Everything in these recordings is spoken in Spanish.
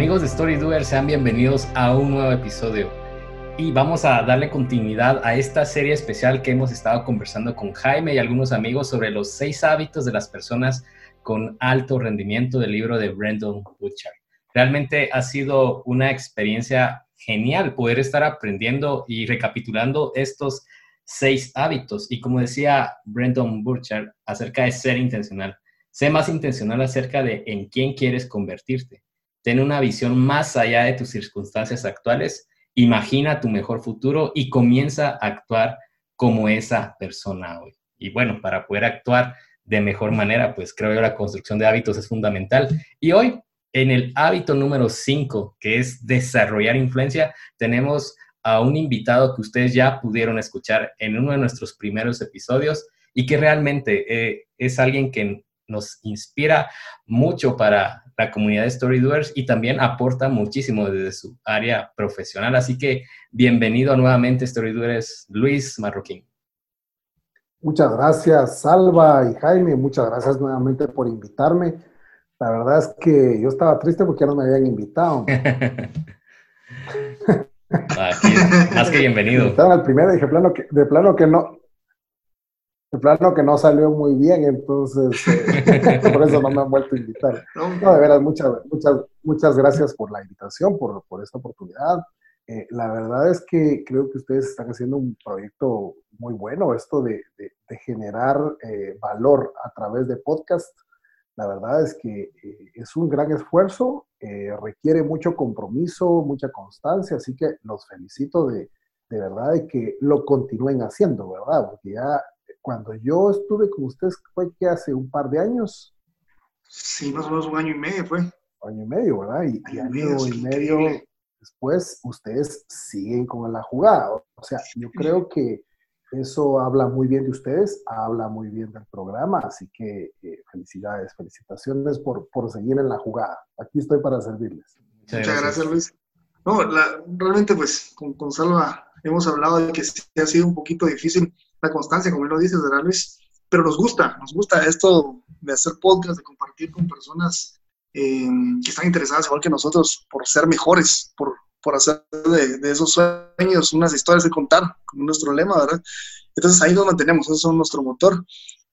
Amigos de StoryDoer, sean bienvenidos a un nuevo episodio. Y vamos a darle continuidad a esta serie especial que hemos estado conversando con Jaime y algunos amigos sobre los seis hábitos de las personas con alto rendimiento del libro de Brandon Butcher. Realmente ha sido una experiencia genial poder estar aprendiendo y recapitulando estos seis hábitos. Y como decía Brandon Butcher acerca de ser intencional, sé más intencional acerca de en quién quieres convertirte. Ten una visión más allá de tus circunstancias actuales, imagina tu mejor futuro y comienza a actuar como esa persona hoy. Y bueno, para poder actuar de mejor manera, pues creo que la construcción de hábitos es fundamental. Y hoy, en el hábito número 5, que es desarrollar influencia, tenemos a un invitado que ustedes ya pudieron escuchar en uno de nuestros primeros episodios y que realmente eh, es alguien que nos inspira mucho para la comunidad de Storydoers y también aporta muchísimo desde su área profesional. Así que bienvenido nuevamente Storydoers, Luis Marroquín. Muchas gracias, Salva y Jaime. Muchas gracias nuevamente por invitarme. La verdad es que yo estaba triste porque ya no me habían invitado. más que bienvenido. Estaba el primero dije, plano que, de plano que no, de plano que no salió muy bien, entonces eh, por eso no me han vuelto a invitar. No, de veras, muchas, muchas, muchas gracias por la invitación, por, por esta oportunidad. Eh, la verdad es que creo que ustedes están haciendo un proyecto muy bueno, esto de, de, generar eh, valor a través de podcast. La verdad es que eh, es un gran esfuerzo, requiere mucho compromiso, mucha constancia, así que los felicito de, de verdad de que lo continúen haciendo, ¿verdad? Porque ya cuando yo estuve con ustedes, fue que hace un par de años. Sí, más o menos un año y medio fue. Año y medio, ¿verdad? Y año, y medio después ustedes siguen con la jugada. O sea, yo creo que eso habla muy bien de ustedes, habla muy bien del programa, así que eh, felicidades, felicitaciones por, por seguir en la jugada. Aquí estoy para servirles. Muchas gracias, Luis. No, realmente pues con, con, Salva hemos hablado de que ha sido un poquito difícil la constancia, como lo dices, ¿verdad, Luis? Pero nos gusta, nos gusta esto de hacer podcast, de compartir con personas Em, que están interesadas igual que nosotros por ser mejores, por, por hacer de, esos sueños unas historias de contar, como nuestro lema, ¿verdad? Entonces ahí nos mantenemos, eso es nuestro motor.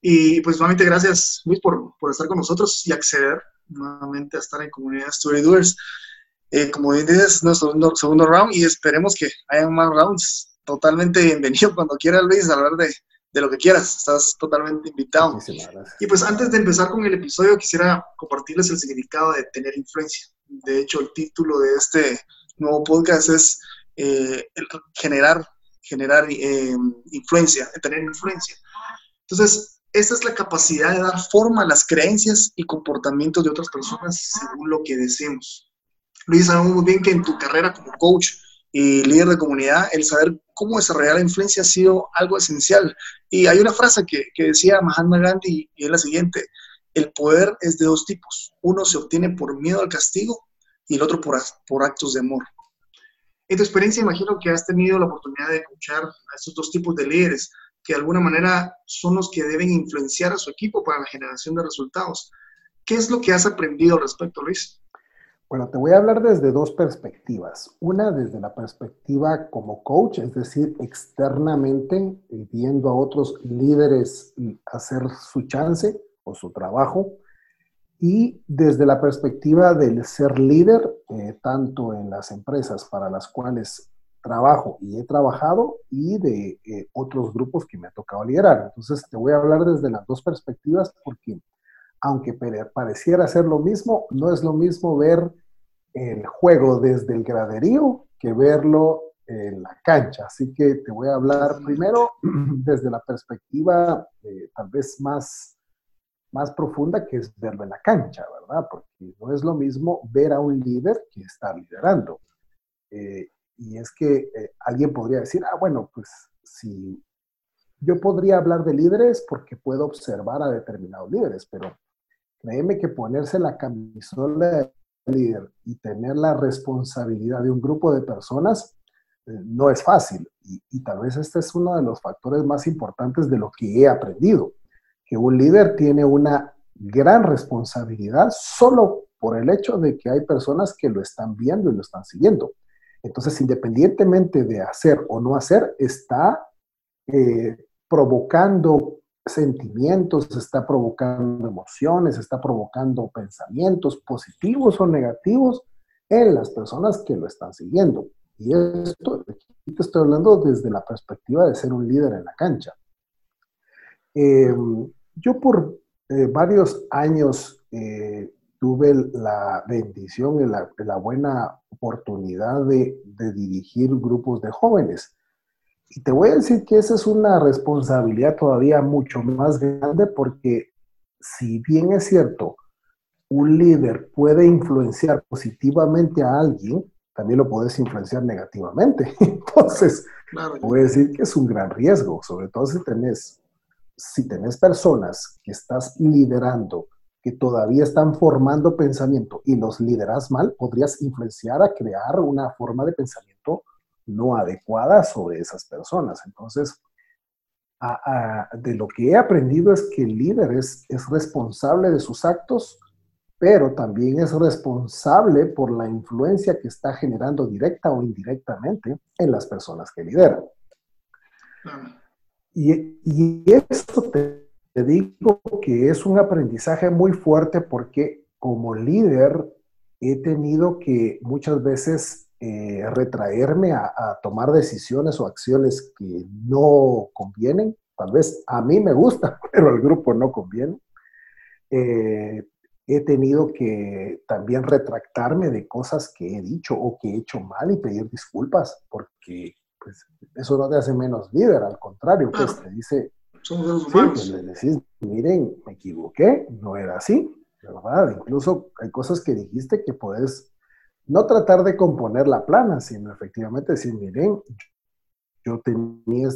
Y pues nuevamente gracias Luis por, por estar con nosotros y acceder nuevamente a estar en comunidad Story Doers. Eh, como dices, nuestro segundo round y esperemos que haya más rounds. Totalmente bienvenido cuando quiera Luis a hablar de, de lo que quieras, estás totalmente invitado. Y pues antes de empezar con el episodio, quisiera compartirles el significado de tener influencia. De hecho, el título de este nuevo podcast es eh, generar, generar eh, influencia, tener influencia. Entonces, esta es la capacidad de dar forma a las creencias y comportamientos de otras personas según lo que deseemos. Luis, sabemos muy bien que en tu carrera como coach y líder de comunidad, el saber cómo desarrollar la influencia ha sido algo esencial. Y hay una frase que, que decía Mahatma Gandhi y es la siguiente, el poder es de dos tipos. Uno se obtiene por miedo al castigo y el otro por, por actos de amor. En tu experiencia, imagino que has tenido la oportunidad de escuchar a estos dos tipos de líderes que de alguna manera son los que deben influenciar a su equipo para la generación de resultados. ¿Qué es lo que has aprendido al respecto, Luis? Bueno, te voy a hablar desde dos perspectivas. Una desde la perspectiva como coach, es decir, externamente, viendo a otros líderes hacer su chance o su trabajo. Y desde la perspectiva del ser líder, eh, tanto en las empresas para las cuales trabajo y he trabajado y de eh, otros grupos que me ha tocado liderar. Entonces, te voy a hablar desde las dos perspectivas porque aunque pareciera ser lo mismo, no es lo mismo ver el juego desde el graderío que verlo en la cancha. Así que te voy a hablar primero desde la perspectiva eh, tal vez más, más profunda, que es verlo en la cancha, ¿verdad? Porque no es lo mismo ver a un líder que estar liderando. Eh, y es que eh, alguien podría decir, ah, bueno, pues si yo podría hablar de líderes porque puedo observar a determinados líderes, pero Créeme que ponerse la camisola de líder y tener la responsabilidad de un grupo de personas eh, no es fácil. Y, tal vez este es uno de los factores más importantes de lo que he aprendido, que un líder tiene una gran responsabilidad solo por el hecho de que hay personas que lo están viendo y lo están siguiendo. Entonces, independientemente de hacer o no hacer, está eh, provocando sentimientos, está provocando emociones, está provocando pensamientos positivos o negativos en las personas que lo están siguiendo. Y esto, te estoy hablando desde la perspectiva de ser un líder en la cancha. Em, yo por eh, varios años eh, tuve la bendición y la, buena oportunidad de, dirigir grupos de jóvenes. Y te voy a decir que esa es una responsabilidad todavía mucho más grande porque si bien es cierto, un líder puede influenciar positivamente a alguien, también lo puedes influenciar negativamente. Entonces, voy a decir que es un gran riesgo, sobre todo si tenés, si tenés personas que estás liderando, que todavía están formando pensamiento y los lideras mal, podrías influenciar a crear una forma de pensamiento no adecuada sobre esas personas. Entonces, de lo que he aprendido es que el líder es, es responsable de sus actos, pero también es responsable por la influencia que está generando directa o indirectamente en las personas que lideran. Y, y eso te, digo que es un aprendizaje muy fuerte porque como líder he tenido que muchas veces eh, retraerme a, tomar decisiones o acciones que no convienen. Tal vez a mí me gusta, pero al grupo no conviene. Eh, he tenido que también retractarme de cosas que he dicho o que he hecho mal y pedir disculpas, porque pues, eso no te hace menos líder, al contrario, pues te dice, somos sí, pues, le decís, miren, me equivoqué, no era así, ¿verdad? Incluso hay cosas que dijiste que puedes no tratar de componer la plana, sino efectivamente decir, miren, yo tenía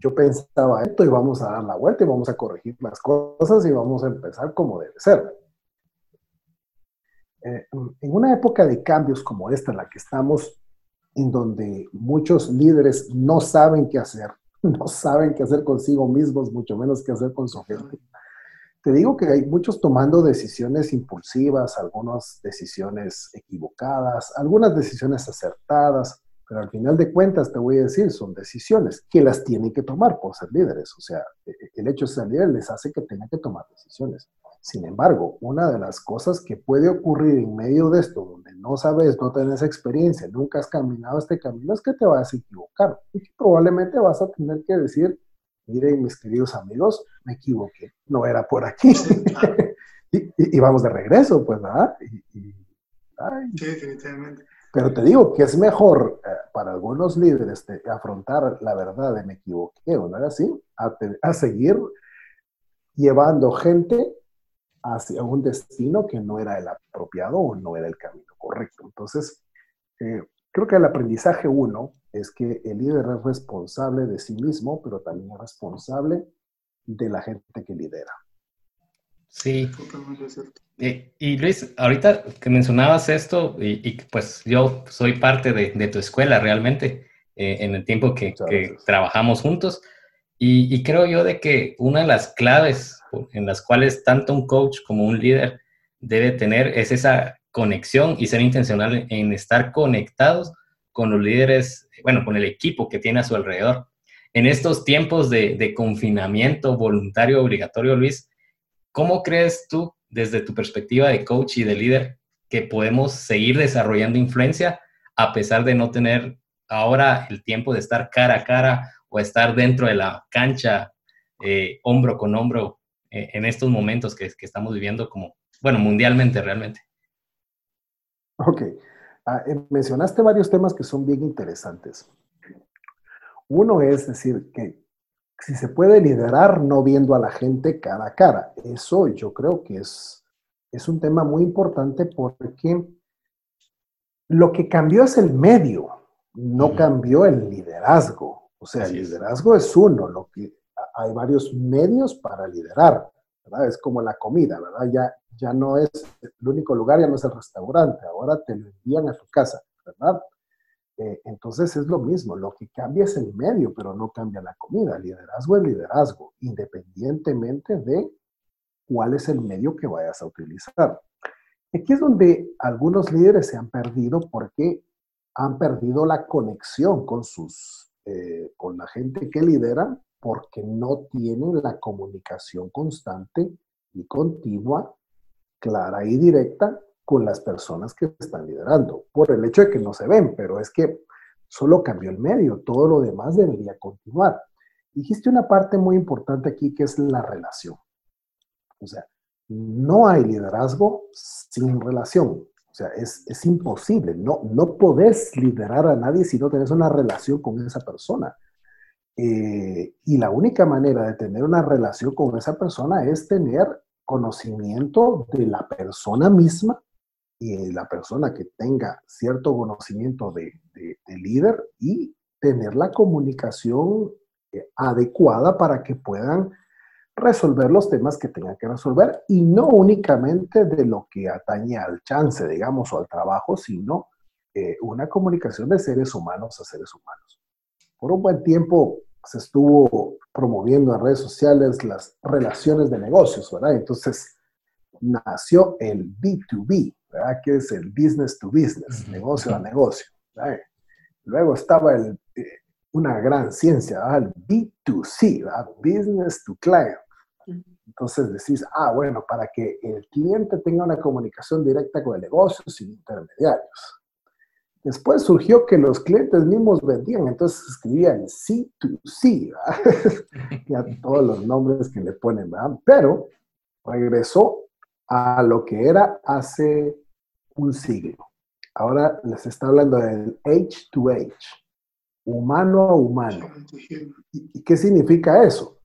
yo pensaba esto y vamos a dar la vuelta y vamos a corregir las cosas y vamos a empezar como debe ser. Eh, en una época de cambios como esta, en la que estamos, en donde muchos líderes no saben qué hacer, no saben qué hacer consigo mismos, mucho menos qué hacer con su gente. Te digo que hay muchos tomando decisiones impulsivas, algunas decisiones equivocadas, algunas decisiones acertadas, pero al final de cuentas, te voy a decir, son decisiones que las tienen que tomar por ser líderes. O sea, e, e, el hecho de ser líder les hace que tengan que tomar decisiones. Sin embargo, una de las cosas que puede ocurrir en medio de esto, donde no sabes, no tienes experiencia, nunca has caminado este camino, es que te vas a equivocar. Y que probablemente vas a tener que decir, miren, mis queridos amigos, me equivoqué, no era por aquí. y, vamos de regreso, pues, ¿verdad? sí, definitivamente. Pero te digo que es mejor eh, para algunos líderes afrontar la verdad de me equivoqué o no era así, a, seguir llevando gente hacia un destino que no era el apropiado o no era el camino correcto. Entonces, eh, creo que el aprendizaje uno es que el líder es responsable de sí mismo, pero también es responsable de la gente que lidera. Sí. Eh, y, Luis, ahorita que mencionabas esto, y, pues yo soy parte de, tu escuela realmente, eh, en el tiempo que, trabajamos juntos, y, creo yo de que una de las claves en las cuales tanto un coach como un líder debe tener es esa conexión y ser intencional en estar conectados con los líderes, bueno, con el equipo que tiene a su alrededor. En estos tiempos de, confinamiento voluntario obligatorio, Luis, ¿Cómo crees tú, desde tu perspectiva de coach y de líder, que podemos seguir desarrollando influencia a pesar de no tener ahora el tiempo de estar cara a cara o estar dentro de la cancha, eh, hombro con hombro, eh, en estos momentos que, estamos viviendo como, bueno, mundialmente realmente? Ok. Ah, eh, mencionaste varios temas que son bien interesantes. Uno es decir que si se puede liderar no viendo a la gente cara a cara. Eso yo creo que es, es un tema muy importante porque lo que cambió es el medio, no cambió el liderazgo. O sea, el liderazgo es. uno, lo que hay varios medios para liderar, ¿verdad? Es como la comida, ¿verdad? Ya, ya no es el único lugar, ya no es el restaurante, ahora te lo envían a tu casa, ¿verdad? Eh, entonces es lo mismo, lo que cambia es el medio, pero no cambia la comida. Liderazgo es liderazgo, independientemente de cuál es el medio que vayas a utilizar. Aquí es donde algunos líderes se han perdido porque han perdido la conexión con sus, eh, con la gente que lidera porque no tienen la comunicación constante y continua, clara y directa con las personas que están liderando, por el hecho de que no se ven, pero es que solo cambió el medio, todo lo demás debería continuar. Dijiste una parte muy importante aquí que es la relación. O sea, no hay liderazgo sin relación. O sea, es, es imposible. No, no podés liderar a nadie si no tenés una relación con esa persona. Eh, y la única manera de tener una relación con esa persona es tener conocimiento de la persona misma y la persona que tenga cierto conocimiento de, líder y tener la comunicación eh, adecuada para que puedan resolver los temas que tengan que resolver y no únicamente de lo que atañe al chance, digamos, o al trabajo, sino eh, una comunicación de seres humanos a seres humanos. Por un buen tiempo se estuvo promoviendo en redes sociales las relaciones de negocios, ¿verdad? Entonces nació el B2B, ¿verdad? Que es el business to business, negocio a negocio. Luego estaba el, eh, una gran ciencia, ¿verdad? el B2C, ¿verdad? business to client. Entonces decís, ah, bueno, para que el cliente tenga una comunicación directa con el negocio sin intermediarios. Después surgió que los clientes mismos vendían, entonces escribían C2C, ya todos los nombres que le ponen, ¿verdad? Pero regresó a lo que era hace un siglo. Ahora les está hablando del H to H, humano a humano. ¿Y qué significa eso?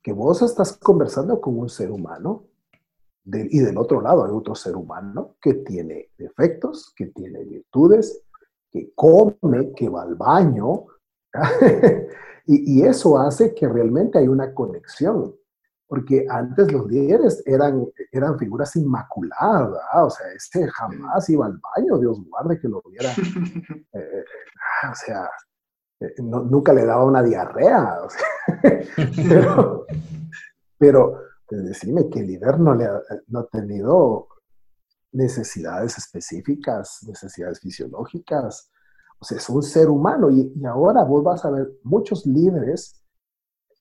Que vos estás conversando con un ser humano y del otro lado hay otro ser humano que tiene defectos, que tiene virtudes, que come, que va al baño, y, eso hace que realmente hay una conexión, porque antes los líderes eran, eran figuras inmaculadas, o sea, este jamás iba al baño, Dios guarde que lo viera, eh, eh, o sea, eh, nunca le daba una diarrea, pero, pero pues, decime que el líder no, le no ha tenido necesidades específicas, necesidades fisiológicas. O sea, es un ser humano y, ahora vos vas a ver muchos líderes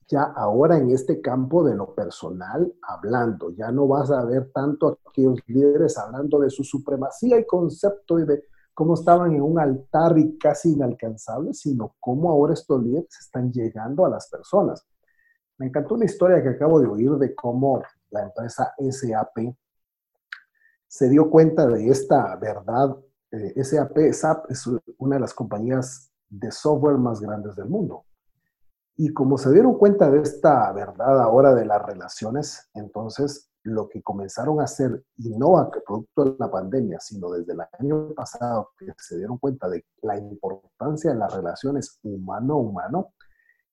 ya ahora en este campo de lo personal hablando. Ya no vas a ver tanto aquellos líderes hablando de su supremacía y concepto y de cómo estaban en un altar y casi inalcanzables, sino cómo ahora estos líderes están llegando a las personas. Me encantó una historia que acabo de oír de cómo la empresa SAP se dio cuenta de esta verdad. Eh, SAP, SAP es una de las compañías de software más grandes del mundo. Y como se dieron cuenta de esta verdad ahora de las relaciones, entonces lo que comenzaron a hacer, y no a producto de la pandemia, sino desde el año pasado, que se dieron cuenta de la importancia de las relaciones humano-humano,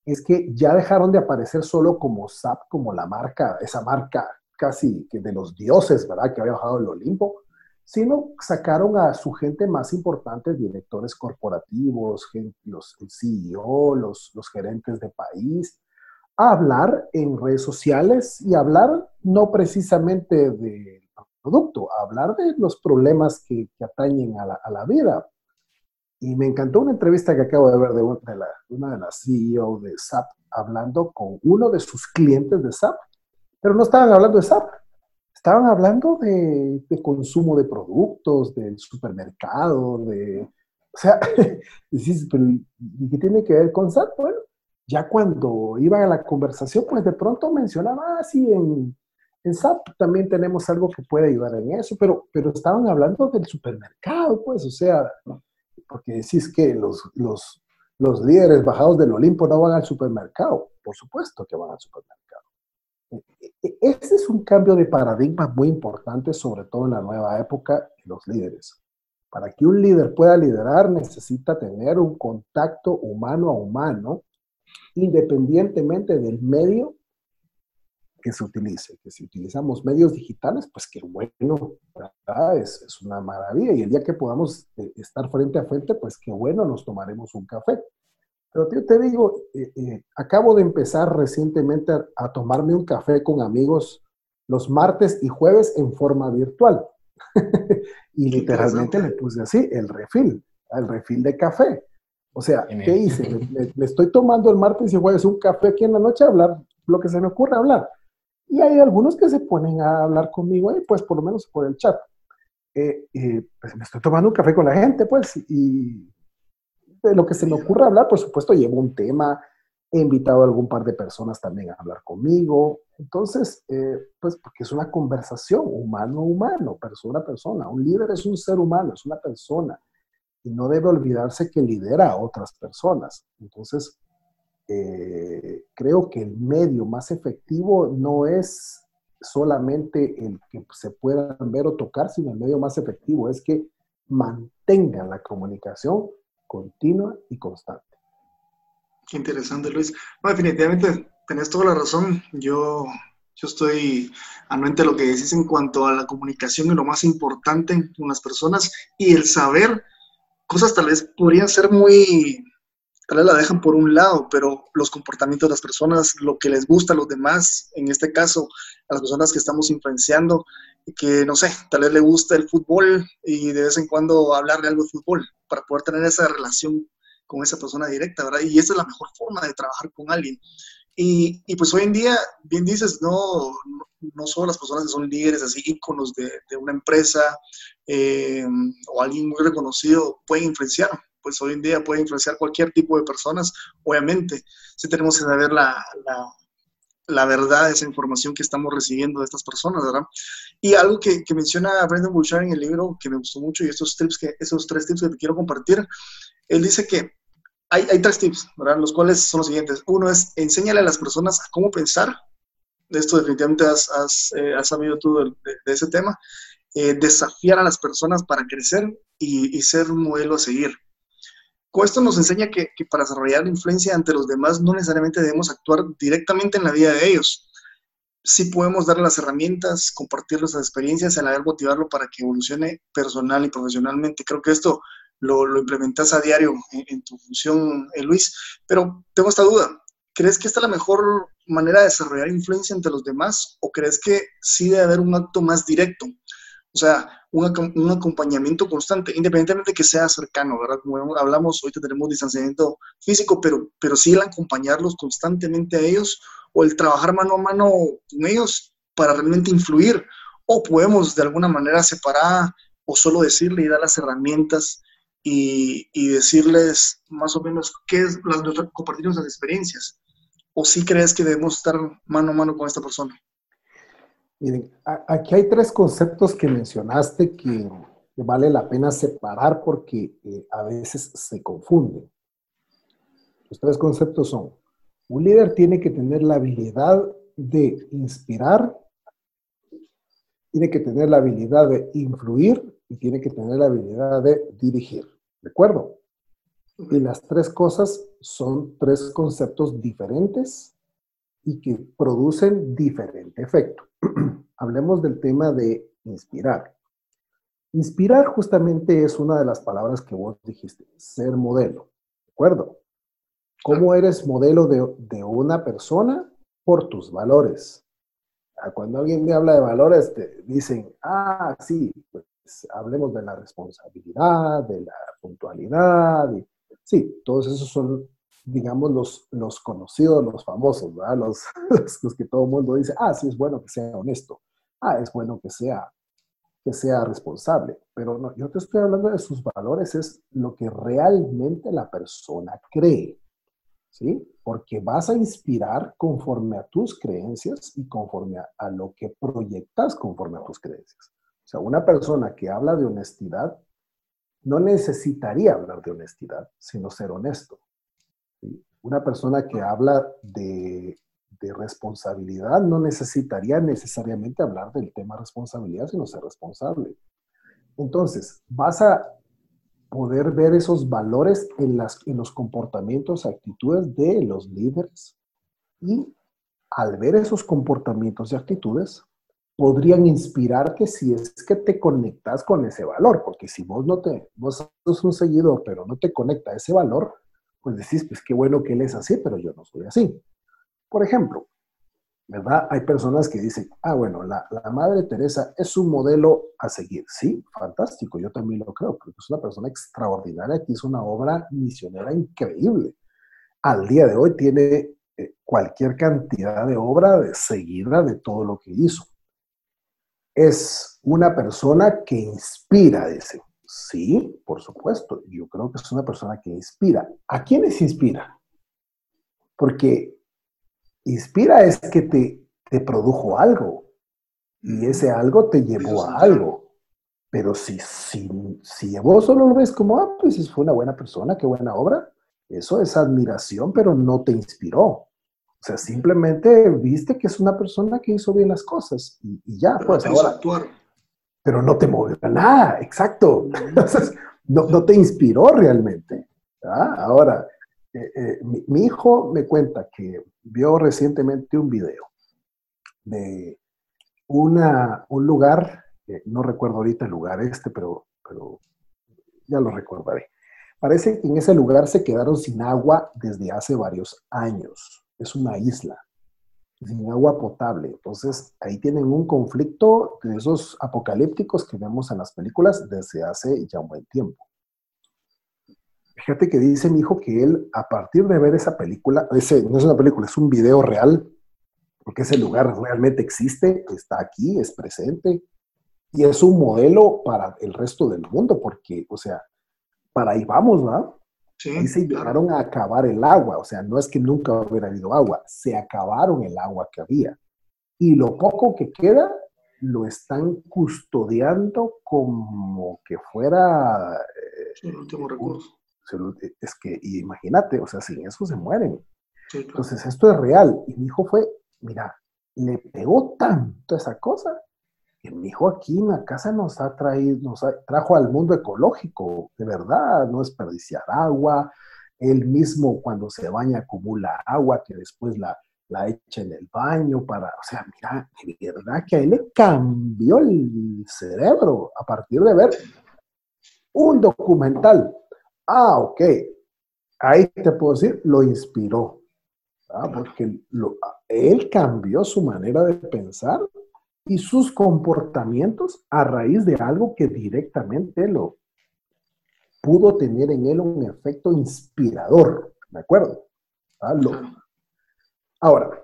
es que ya dejaron de aparecer solo como SAP, como la marca, esa marca casi que de los dioses, ¿verdad? Que había bajado el Olimpo, sino sacaron a su gente más importante, directores corporativos, los CEO, los, los gerentes de país, a hablar en redes sociales y hablar no precisamente del producto, a hablar de los problemas que, que atañen a la, a la, vida. Y me encantó una entrevista que acabo de ver de, de, la, una de las CEO de SAP hablando con uno de sus clientes de SAP pero no estaban hablando de SAP, estaban hablando de, consumo de productos, del supermercado, de... O sea, decís, pero ¿y qué tiene que ver con SAP? Bueno, ya cuando iban a la conversación, pues de pronto mencionaba, ah, sí, en, SAP también tenemos algo que puede ayudar en eso, pero, pero estaban hablando del supermercado, pues, o sea, porque decís que los, los, los líderes bajados del Olimpo no van al supermercado, por supuesto que van al supermercado. Este es un cambio de paradigma muy importante, sobre todo en la nueva época de los líderes. Para que un líder pueda liderar necesita tener un contacto humano a humano, independientemente del medio que se utilice. Que si utilizamos medios digitales, pues qué bueno, Es, es una maravilla. Y el día que podamos eh, estar frente a frente, pues qué bueno, nos tomaremos un café. Pero yo te digo, eh, eh, acabo de empezar recientemente a, tomarme un café con amigos los martes y jueves en forma virtual. y literalmente le puse así, el refil, el refil de café. O sea, ¿qué hice? Me, estoy tomando el martes y jueves un café aquí en la noche a hablar lo que se me ocurre hablar. Y hay algunos que se ponen a hablar conmigo y pues por lo menos por el chat. Eh, pues me estoy tomando un café con la gente, pues, y de lo que se me ocurre hablar, por supuesto, llevo un tema, he invitado a algún par de personas también a hablar conmigo. Entonces, eh, pues porque es una conversación humano a humano, persona a persona. Un líder es un ser humano, es una persona. Y no debe olvidarse que lidera a otras personas. Entonces, eh, creo que el medio más efectivo no es solamente el que se puedan ver o tocar, sino el medio más efectivo es que mantengan la comunicación continua y constante. Qué interesante, Luis. definitivamente tenés toda la razón. Yo, yo estoy anuente a lo que decís en cuanto a la comunicación y lo más importante con las personas y el saber cosas tal vez podrían ser muy, tal vez la dejan por un lado, pero los comportamientos de las personas, lo que les gusta a los demás, en este caso, a las personas que estamos influenciando, que no sé, tal vez le gusta el fútbol y de vez en cuando hablarle algo de fútbol para poder tener esa relación con esa persona directa, ¿verdad? Y esa es la mejor forma de trabajar con alguien. Y, y pues hoy en día, bien dices, no, no solo las personas que son líderes, así íconos de, una empresa eh, o alguien muy reconocido pueden influenciar, pues hoy en día puede influenciar cualquier tipo de personas, obviamente. Sí tenemos que saber la, la, verdad de esa información que estamos recibiendo de estas personas, ¿verdad? Y algo que, menciona Brendan Bouchard en el libro que me gustó mucho y estos, tips que, esos tres tips que te quiero compartir, él dice que hay, hay, tres tips, ¿verdad? Los cuales son los siguientes. Uno es enséñale a las personas a cómo pensar. Esto definitivamente has, has, eh, has sabido tú de, ese tema. Eh, desafiar a las personas para crecer y, ser un modelo a seguir. Esto nos enseña que, que, para desarrollar influencia ante los demás no necesariamente debemos actuar directamente en la vida de ellos. Sí podemos darle las herramientas, compartir las experiencias, la vez motivarlo para que evolucione personal y profesionalmente. Creo que esto lo, lo implementas a diario en, tu función, eh, Luis. Pero tengo esta duda. ¿Crees que esta es la mejor manera de desarrollar influencia entre los demás o crees que sí debe haber un acto más directo? O sea, un, un, acompañamiento constante, independientemente de que sea cercano, ¿verdad? Como hablamos, ahorita tenemos distanciamiento físico, pero, pero sí el acompañarlos constantemente a ellos o el trabajar mano a mano con ellos para realmente influir. O podemos de alguna manera separar o solo decirle y dar las herramientas y, y, decirles más o menos qué es, las, compartir nuestras experiencias. ¿O si sí crees que debemos estar mano a mano con esta persona? Miren, aquí hay tres conceptos que mencionaste que, vale la pena separar porque eh, a veces se confunden. Los tres conceptos son, un líder tiene que tener la habilidad de inspirar, tiene que tener la habilidad de influir y tiene que tener la habilidad de dirigir. ¿De acuerdo? Y las tres cosas son tres conceptos diferentes y que producen diferente efecto. Hablemos del tema de inspirar. Inspirar justamente es una de las palabras que vos dijiste, ser modelo. ¿De acuerdo? ¿Cómo eres modelo de, de una persona? Por tus valores. Ah, cuando alguien me habla de valores, te dicen, ah, sí, pues hablemos de la responsabilidad, de la puntualidad. Y, sí, todos esos son, digamos, los, los conocidos, los famosos, ¿verdad? Los, los, que todo el mundo dice, ah, sí, es bueno que sea honesto. Ah, es bueno que sea, que sea responsable. Pero no, yo te estoy hablando de sus valores, es lo que realmente la persona cree. ¿Sí? Porque vas a inspirar conforme a tus creencias y conforme a, lo que proyectas conforme a tus creencias. O sea, una persona que habla de honestidad no necesitaría hablar de honestidad, sino ser honesto. Una persona que habla de, de, responsabilidad no necesitaría necesariamente hablar del tema responsabilidad, sino ser responsable. Entonces, vas a poder ver esos valores en, las, en los comportamientos, actitudes de los líderes y al ver esos comportamientos y actitudes, podrían inspirarte si es que te conectas con ese valor, porque si vos no te, vos sos un seguidor, pero no te conecta a ese valor, pues decís, pues qué bueno que él es así, pero yo no soy así. Por ejemplo, ¿verdad? Hay personas que dicen, ah, bueno, la, Madre Teresa es un modelo a seguir. Sí, fantástico, yo también lo creo, porque es una persona extraordinaria que hizo una obra misionera increíble. Al día de hoy tiene eh, cualquier cantidad de obra de seguida de todo lo que hizo. Es una persona que inspira, dice. Sí, por supuesto, yo creo que es una persona que inspira. ¿A quiénes inspira? Porque Inspira es que te, te produjo algo y ese algo te llevó a algo. Pero si, si, si vos solo lo ves como, ah, pues fue una buena persona, qué buena obra, eso es admiración, pero no te inspiró. O sea, simplemente viste que es una persona que hizo bien las cosas y, ya, pues ahora. Actuar. Pero no te movió nada, exacto. Entonces, no, no te inspiró realmente. Ahora, eh, eh, mi, hijo me cuenta que vio recientemente un video de una, un lugar, no recuerdo ahorita el lugar este, pero, pero ya lo recordaré. Parece que en ese lugar se quedaron sin agua desde hace varios años. Es una isla, sin agua potable. Entonces, ahí tienen un conflicto de esos apocalípticos que vemos en las películas desde hace ya un buen tiempo. Fíjate que dice mi hijo que él, a partir de ver esa película, ese, no es una película, es un video real, porque ese lugar realmente existe, está aquí, es presente, y es un modelo para el resto del mundo, porque, o sea, para ahí vamos, ¿verdad? Sí, ahí se llegaron a acabar el agua, o sea, no es que nunca hubiera habido agua, se acabaron el agua que había. Y lo poco que queda lo están custodiando como que fuera... Eh, el último recurso es que, imagínate, o sea, sin eso se mueren. Entonces, esto es real. Y mi hijo fue, mira, le pegó tanto esa cosa que mi hijo aquí en la casa nos ha traído, nos trajo al mundo ecológico, de verdad, no desperdiciar agua. Él mismo cuando se baña acumula agua que después la, la echa en el baño para, o sea, mira, de verdad que a él le cambió el cerebro a partir de ver un documental Ah, ok. Ahí te puedo decir, lo inspiró. Porque él cambió su manera de pensar y sus comportamientos a raíz de algo que directamente lo pudo tener en él un efecto inspirador. ¿De acuerdo? Ahora,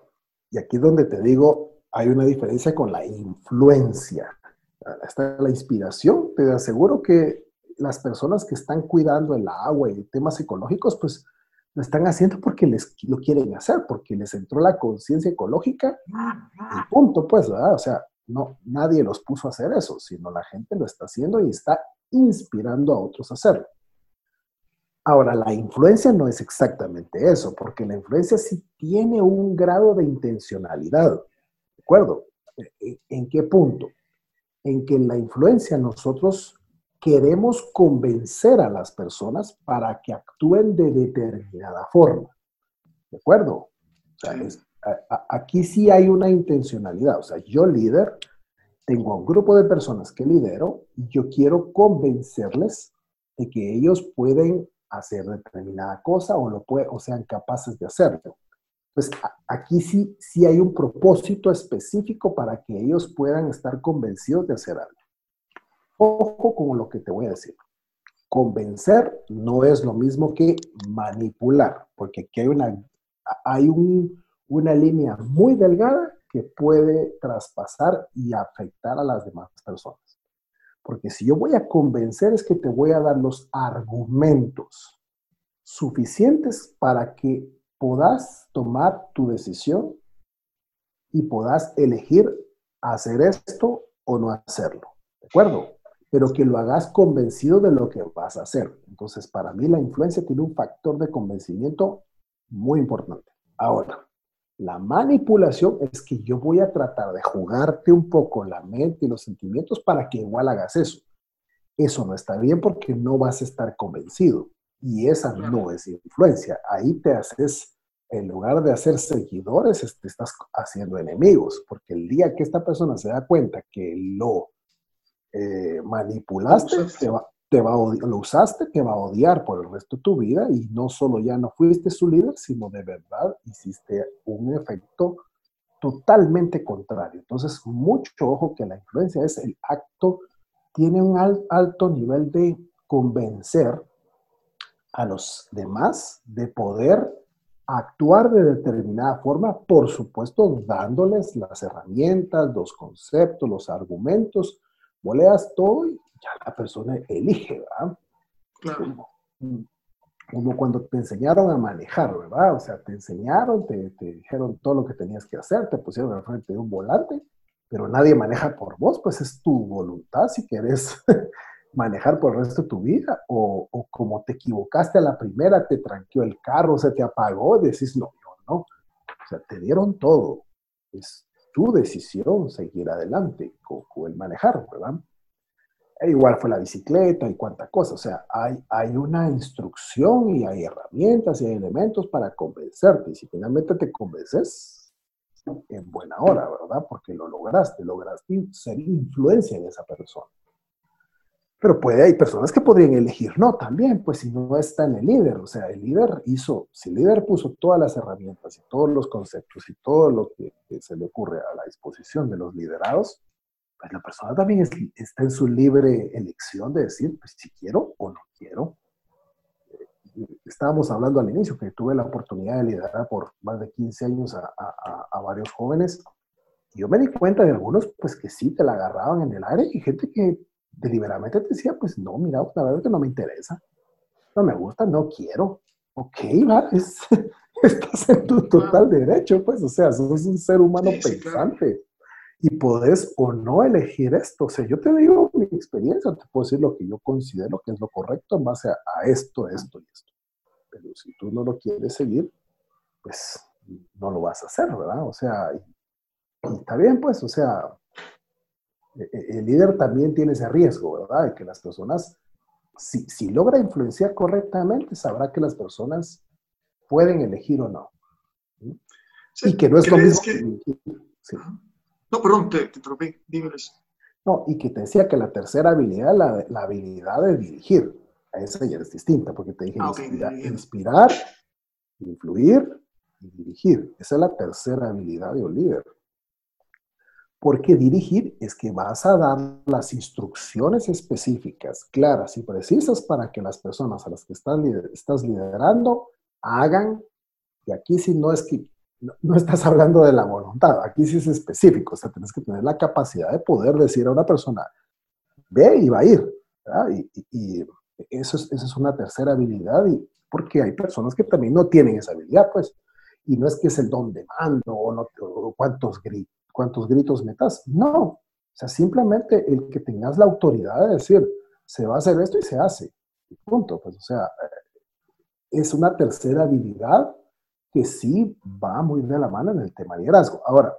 y aquí es donde te digo, hay una diferencia con la influencia. Está la inspiración, te aseguro que las personas que están cuidando el agua y temas ecológicos, pues lo están haciendo porque les, lo quieren hacer, porque les entró la conciencia ecológica y punto, pues, ¿verdad? O sea, no, nadie los puso a hacer eso, sino la gente lo está haciendo y está inspirando a otros a hacerlo. Ahora, la influencia no es exactamente eso, porque la influencia sí tiene un grado de intencionalidad, ¿de acuerdo? ¿En qué punto? En que la influencia nosotros queremos convencer a las personas para que actúen de determinada forma. ¿De acuerdo? aquí sí hay una intencionalidad. O sea, yo líder, tengo un grupo de personas que lidero y yo quiero convencerles de que ellos pueden hacer determinada cosa o, lo puede, o sean capaces de hacerlo. Pues aquí sí, sí hay un propósito específico para que ellos puedan estar convencidos de hacer algo. Ojo con lo que te voy a decir. Convencer no es lo mismo que manipular, porque aquí hay una, hay una línea muy delgada que puede traspasar y afectar a las demás personas. Porque si yo voy a convencer es que te voy a dar los argumentos suficientes para que puedas tomar tu decisión y puedas elegir hacer esto o no hacerlo. ¿De acuerdo? Pero que lo hagas convencido de lo que vas a hacer. Entonces, para mí la influencia tiene un factor de convencimiento muy importante. Ahora, la manipulación es que yo voy a tratar de jugarte un poco la mente y los sentimientos para que igual hagas eso. Eso no está bien porque no vas a estar convencido. Y esa no es influencia. Ahí te haces, en lugar de hacer seguidores, te estás haciendo enemigos. Porque el día que esta persona se da cuenta que lo eh, manipulaste, te va, te va a lo usaste, te va a odiar por el resto de tu vida y no solo ya no fuiste su líder, sino de verdad hiciste un efecto totalmente contrario. Entonces, mucho ojo que la influencia es el acto, tiene un alto nivel de convencer a los demás de poder actuar de determinada forma, por supuesto, dándoles las herramientas, los conceptos, los argumentos, moledas, todo y ya la persona elige, ¿verdad? Claro. Como, cuando te enseñaron a manejar, ¿verdad? O sea, te enseñaron, te, te dijeron todo lo que tenías que hacer, te pusieron al frente de un volante, pero nadie maneja por vos, pues es tu voluntad si quieres manejar por el resto de tu vida, o, como te equivocaste a la primera, te tranqueó el carro, se te apagó, decís, no, no, no. O sea, te dieron todo. Es tu decisión seguir adelante con, el manejar, ¿verdad? E igual fue la bicicleta y cuánta cosa. O sea, hay, hay una instrucción y hay herramientas y hay elementos para convencerte. Y si finalmente te convences, en buena hora, ¿verdad? Porque lo lograste, lograste ser influencia en esa persona. Pero puede, hay personas que podrían elegir no también, pues si no está en el líder. O sea, el líder hizo, si el líder puso todas las herramientas y todos los conceptos y todo lo que, se le ocurre a la disposición de los liderados, pues la persona también está en su libre elección de decir, pues si quiero o no quiero. Eh, estábamos hablando al inicio que tuve la oportunidad de liderar por más de 15 años a, a, a varios jóvenes. Y yo me di cuenta de algunos, pues que sí, te la agarraban en el aire y gente que deliberadamente te decía, pues no, mira, la verdad es que no me interesa, no me gusta, no quiero. Ok, va, estás en tu total derecho, pues, o sea, sos un ser humano pensante. Y podés o no elegir esto. O sea, yo te digo mi experiencia, te puedo decir lo que yo considero que es lo correcto en base a, esto, esto y esto. Pero si tú no lo quieres seguir, pues no lo vas a hacer, ¿verdad? O sea, y está bien, pues, o sea, el líder también tiene ese riesgo, ¿verdad? De que las personas, si, logra influenciar correctamente, sabrá que las personas pueden elegir o no. y que no es lo mismo. No, perdón, te, te interrumpí, No, y que te decía que la tercera habilidad, la, la habilidad de dirigir, a esa ya es distinta, porque te dije ah, inspirar, influir y dirigir. Esa es la tercera habilidad de un líder. Porque dirigir es que vas a dar las instrucciones específicas, claras y precisas para que las personas a las que estás, estás liderando hagan, y aquí sí no es que, no, estás hablando de la voluntad, aquí sí es específico, o sea, tienes que tener la capacidad de poder decir a una persona, ve y va a ir, Y, eso, es, eso es una tercera habilidad, y, porque hay personas que también no tienen esa habilidad, pues, y no es que es el don de mando o, no, o cuántos gritos cuántos gritos metas. No, o sea, simplemente el que tengas la autoridad de decir, se va a hacer esto y se hace. Punto. Pues, o sea, eh, es una tercera habilidad que sí va muy de la mano en el tema de liderazgo. Ahora,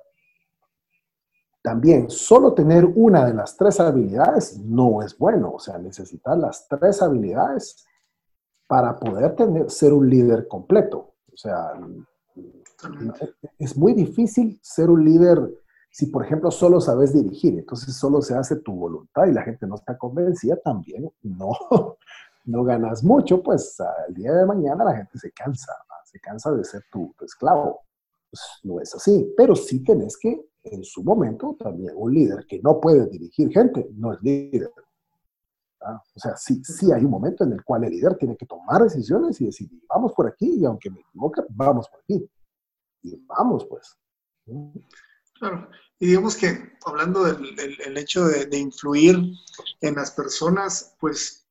también solo tener una de las tres habilidades no es bueno. O sea, necesitas las tres habilidades para poder tener, ser un líder completo. O sea, es muy difícil ser un líder si, por ejemplo, solo sabes dirigir, entonces solo se hace tu voluntad y la gente no está convencida, también no, no ganas mucho, pues el día de mañana la gente se cansa, se cansa de ser tu, esclavo. Pues, no es así, pero sí tenés que, en su momento, también un líder que no puede dirigir gente, no es líder. O sea, sí, sí hay un momento en el cual el líder tiene que tomar decisiones y decir, vamos por aquí, y aunque me equivoque, vamos por aquí. Y vamos, pues. Claro, y digamos que hablando del, hecho de, influir en las personas, pues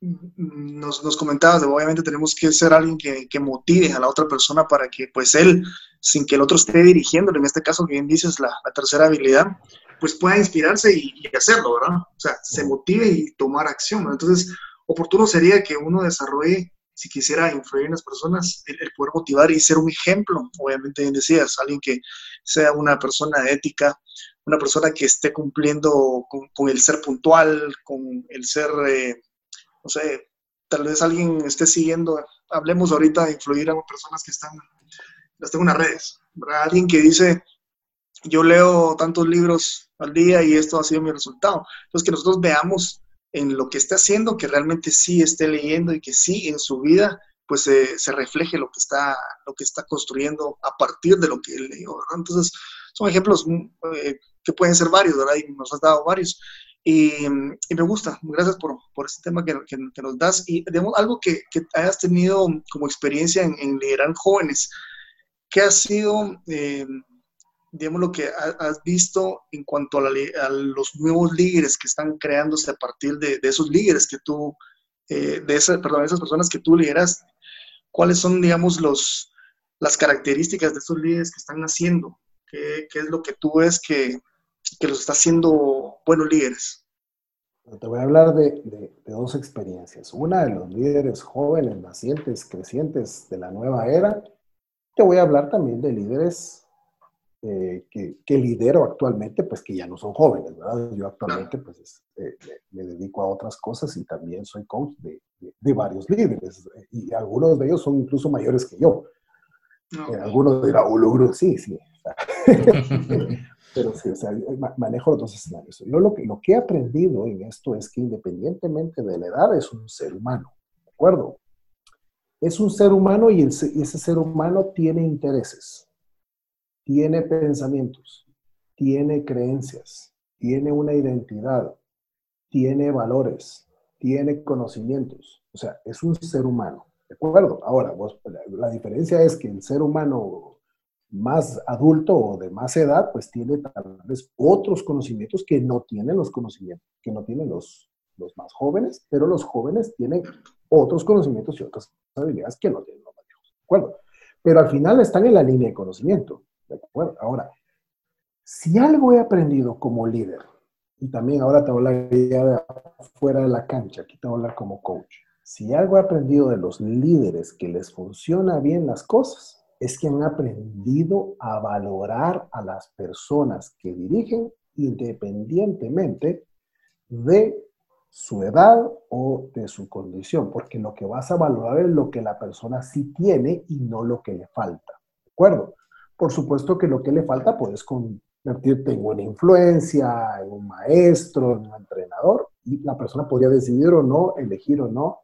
nos, nos comentabas, obviamente tenemos que ser alguien que, motive a la otra persona para que pues él, sin que el otro esté dirigiéndolo, en este caso que bien dices, la, tercera habilidad, pues pueda inspirarse y, hacerlo, ¿verdad? O sea, se motive y tomar acción. Entonces, oportuno sería que uno desarrolle si quisiera influir en las personas, el, poder motivar y ser un ejemplo, obviamente bien decías, alguien que sea una persona ética, una persona que esté cumpliendo con, el ser puntual, con el ser, eh, no sé, tal vez alguien esté siguiendo, hablemos ahorita de influir a personas que están, las tengo en las redes, alguien que dice, yo leo tantos libros al día y esto ha sido mi resultado. Entonces, que nosotros veamos en lo que esté haciendo, que realmente sí esté leyendo y que sí en su vida pues se refleje lo que, está, lo que está construyendo a partir de lo que él leyó. Entonces, son ejemplos eh, que pueden ser varios, ¿verdad? Y nos has dado varios. Y, me gusta, gracias por, por este tema que, que, nos das. Y digamos, algo que, que, hayas tenido como experiencia en, en liderar jóvenes, ¿qué ha sido, eh, digamos, lo que has visto en cuanto a, los nuevos líderes que están creándose a partir de, de esos líderes que tú, eh, de esa, perdón, esas personas que tú lideras? ¿Cuáles son, digamos, los, las características de esos líderes que están haciendo? ¿Qué, qué es lo que tú ves que, que los está haciendo buenos líderes? Te voy a hablar de, de, dos experiencias. Una de los líderes jóvenes, nacientes, crecientes de la nueva era. Te voy a hablar también de líderes eh, que, que, lidero actualmente, pues que ya no son jóvenes, ¿verdad? Yo actualmente pues eh, me, dedico a otras cosas y también soy coach de, de, varios líderes y algunos de ellos son incluso mayores que yo. Eh, algunos dirán, oh, sí, sí. Pero sí, o sea, manejo los dos escenarios. Yo lo que, lo que he aprendido en esto es que independientemente de la edad es un ser humano, ¿de acuerdo? Es un ser humano y, ese ser humano tiene intereses, tiene pensamientos, tiene creencias, tiene una identidad, tiene valores, tiene conocimientos. O sea, es un ser humano, ¿de acuerdo? Ahora, la diferencia es que el ser humano más adulto o de más edad, pues tiene tal vez otros conocimientos que no tienen los conocimientos, que no tienen los, los más jóvenes, pero los jóvenes tienen otros conocimientos y otras habilidades que no tienen los más viejos, ¿de acuerdo? Pero al final están en la línea de conocimiento, Ahora, si algo he aprendido como líder, y también ahora te voy a hablar de fuera de la cancha, aquí te voy a hablar como coach, si algo he aprendido de los líderes que les funciona bien las cosas, es que han aprendido a valorar a las personas que dirigen independientemente de su edad o de su condición, porque lo que vas a valorar es lo que la persona sí tiene y no lo que le falta. ¿De acuerdo? Por supuesto que lo que le falta puedes convertirte en una influencia, en un maestro, en un entrenador, y la persona podría decidir o no, elegir o no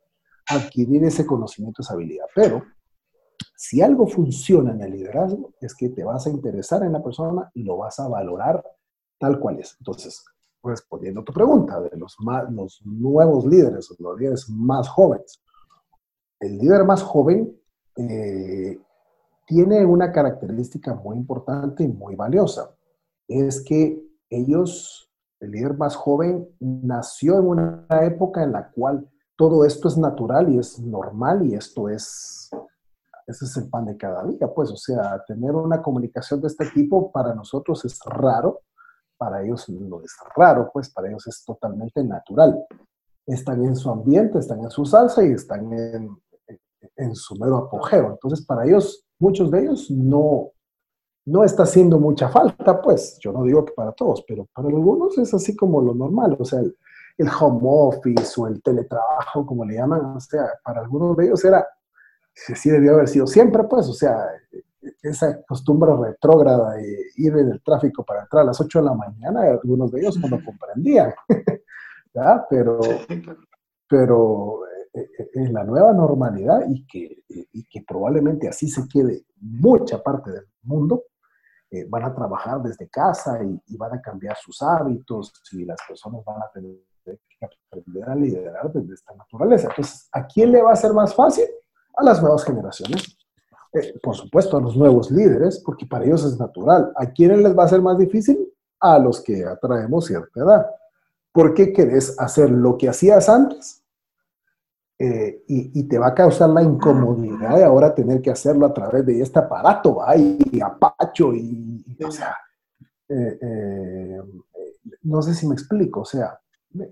adquirir ese conocimiento, esa habilidad. Pero si algo funciona en el liderazgo, es que te vas a interesar en la persona y lo vas a valorar tal cual es. Entonces, respondiendo a tu pregunta de los, más, los nuevos líderes, los líderes más jóvenes, el líder más joven eh, tiene una característica muy importante y muy valiosa. Es que ellos, el líder más joven, nació en una época en la cual todo esto es natural y es normal y esto es ese es el pan de cada día, pues, o sea, tener una comunicación de este tipo para nosotros es raro, para ellos no es raro, pues para ellos es totalmente natural. Están en su ambiente, están en su salsa y están en, en su mero apogeo. Entonces, para ellos, muchos de ellos no, no está haciendo mucha falta, pues, yo no digo que para todos, pero para algunos es así como lo normal, o sea, el, el home office o el teletrabajo, como le llaman, o sea, para algunos de ellos era sí debió haber sido siempre, pues, o sea, esa costumbre retrógrada de ir en el tráfico para entrar a las 8 de la mañana, algunos de ellos no lo comprendían, ¿verdad? Pero, pero eh, eh, la nueva normalidad y que, y que probablemente así se quede mucha parte del mundo, eh, van a trabajar desde casa y, y, van a cambiar sus hábitos y las personas van a tener que aprender a liderar desde esta naturaleza. Entonces, ¿a quién le va a ser más fácil? a las nuevas generaciones, eh, por supuesto a los nuevos líderes, porque para ellos es natural. ¿A quiénes les va a ser más difícil? A los que atraemos cierta edad. ¿Por qué querés hacer lo que hacías antes? Eh, y, te va a causar la incomodidad de ahora tener que hacerlo a través de este aparato, ahí, apacho, y, o sea, eh, no sé si me explico, o sea,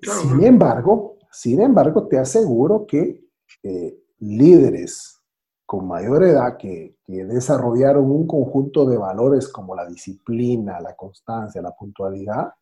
sin embargo, sin embargo, te aseguro que líderes con mayor edad que, desarrollaron un conjunto de valores como la disciplina, la constancia, la puntualidad,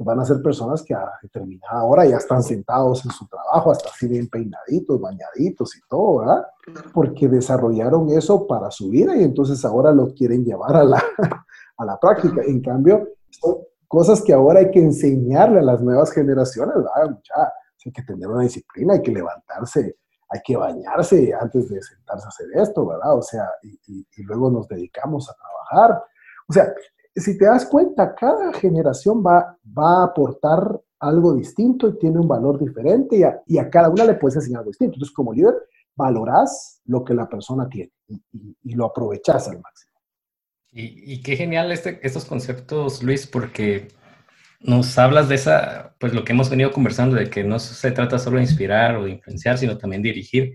pues van a ser personas que a determinada hora ya están sentados en su trabajo, hasta así bien peinaditos, bañaditos y todo, ¿verdad? Porque desarrollaron eso para su vida y entonces ahora lo quieren llevar a la, a la práctica. En cambio, son cosas que ahora hay que enseñarle a las nuevas generaciones, ¿verdad? Mucha, hay que tener una disciplina, hay que levantarse hay que bañarse antes de sentarse a hacer esto, ¿verdad? O sea, y, luego nos dedicamos a trabajar. O sea, si te das cuenta, cada generación va, va a aportar algo distinto y tiene un valor diferente y a, y a cada una le puedes enseñar algo distinto. Entonces, como líder, valorás lo que la persona tiene y, lo aprovechás al máximo. Y, qué genial este, estos conceptos, Luis, porque nos hablas de esa, pues lo que hemos venido conversando, de que no se trata solo de inspirar o de influenciar, sino también dirigir.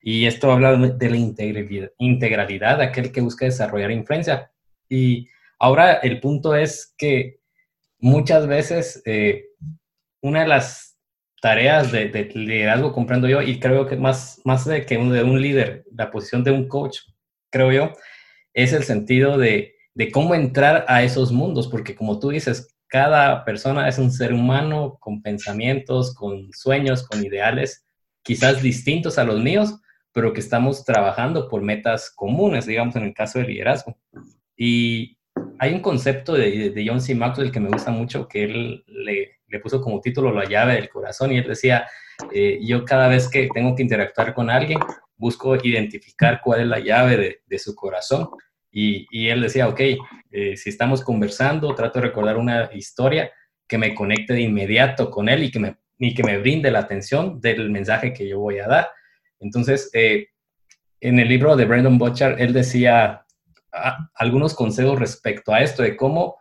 Y esto habla de la integralidad, integralidad aquel que busca desarrollar influencia. Y ahora el punto es que muchas veces eh, una de las tareas de, liderazgo, comprendo yo, y creo que más, más de que un, de un líder, la posición de un coach, creo yo, es el sentido de, de cómo entrar a esos mundos, porque como tú dices, cada persona es un ser humano con pensamientos, con sueños, con ideales, quizás distintos a los míos, pero que estamos trabajando por metas comunes, digamos, en el caso del liderazgo. Y hay un concepto de, John C. Maxwell que me gusta mucho, que él le, le puso como título La llave del corazón y él decía, eh, yo cada vez que tengo que interactuar con alguien, busco identificar cuál es la llave de, su corazón. Y, y, él decía, ok, eh, si estamos conversando, trato de recordar una historia que me conecte de inmediato con él y que me, y que me brinde la atención del mensaje que yo voy a dar. Entonces, eh, en el libro de Brandon Butcher, él decía ah, algunos consejos respecto a esto, de cómo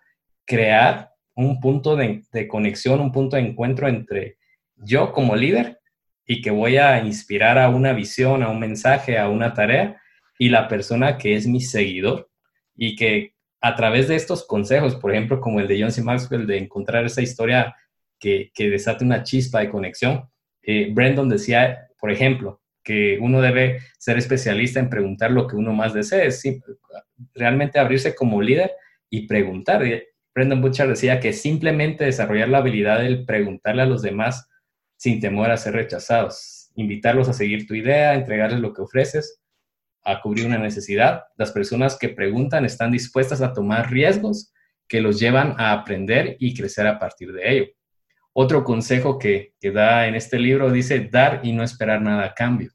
crear un punto de, conexión, un punto de encuentro entre yo como líder y que voy a inspirar a una visión, a un mensaje, a una tarea, y la persona que es mi seguidor. Y que a través de estos consejos, por ejemplo, como el de John C. Maxwell, de encontrar esa historia que, desate una chispa de conexión, eh, Brandon decía, por ejemplo, que uno debe ser especialista en preguntar lo que uno más desee, realmente abrirse como líder y preguntar. Brendan Butcher decía que simplemente desarrollar la habilidad de preguntarle a los demás sin temor a ser rechazados, invitarlos a seguir tu idea, entregarles lo que ofreces, a cubrir una necesidad. Las personas que preguntan están dispuestas a tomar riesgos que los llevan a aprender y crecer a partir de ello. Otro consejo que, que da en este libro dice dar y no esperar nada a cambio.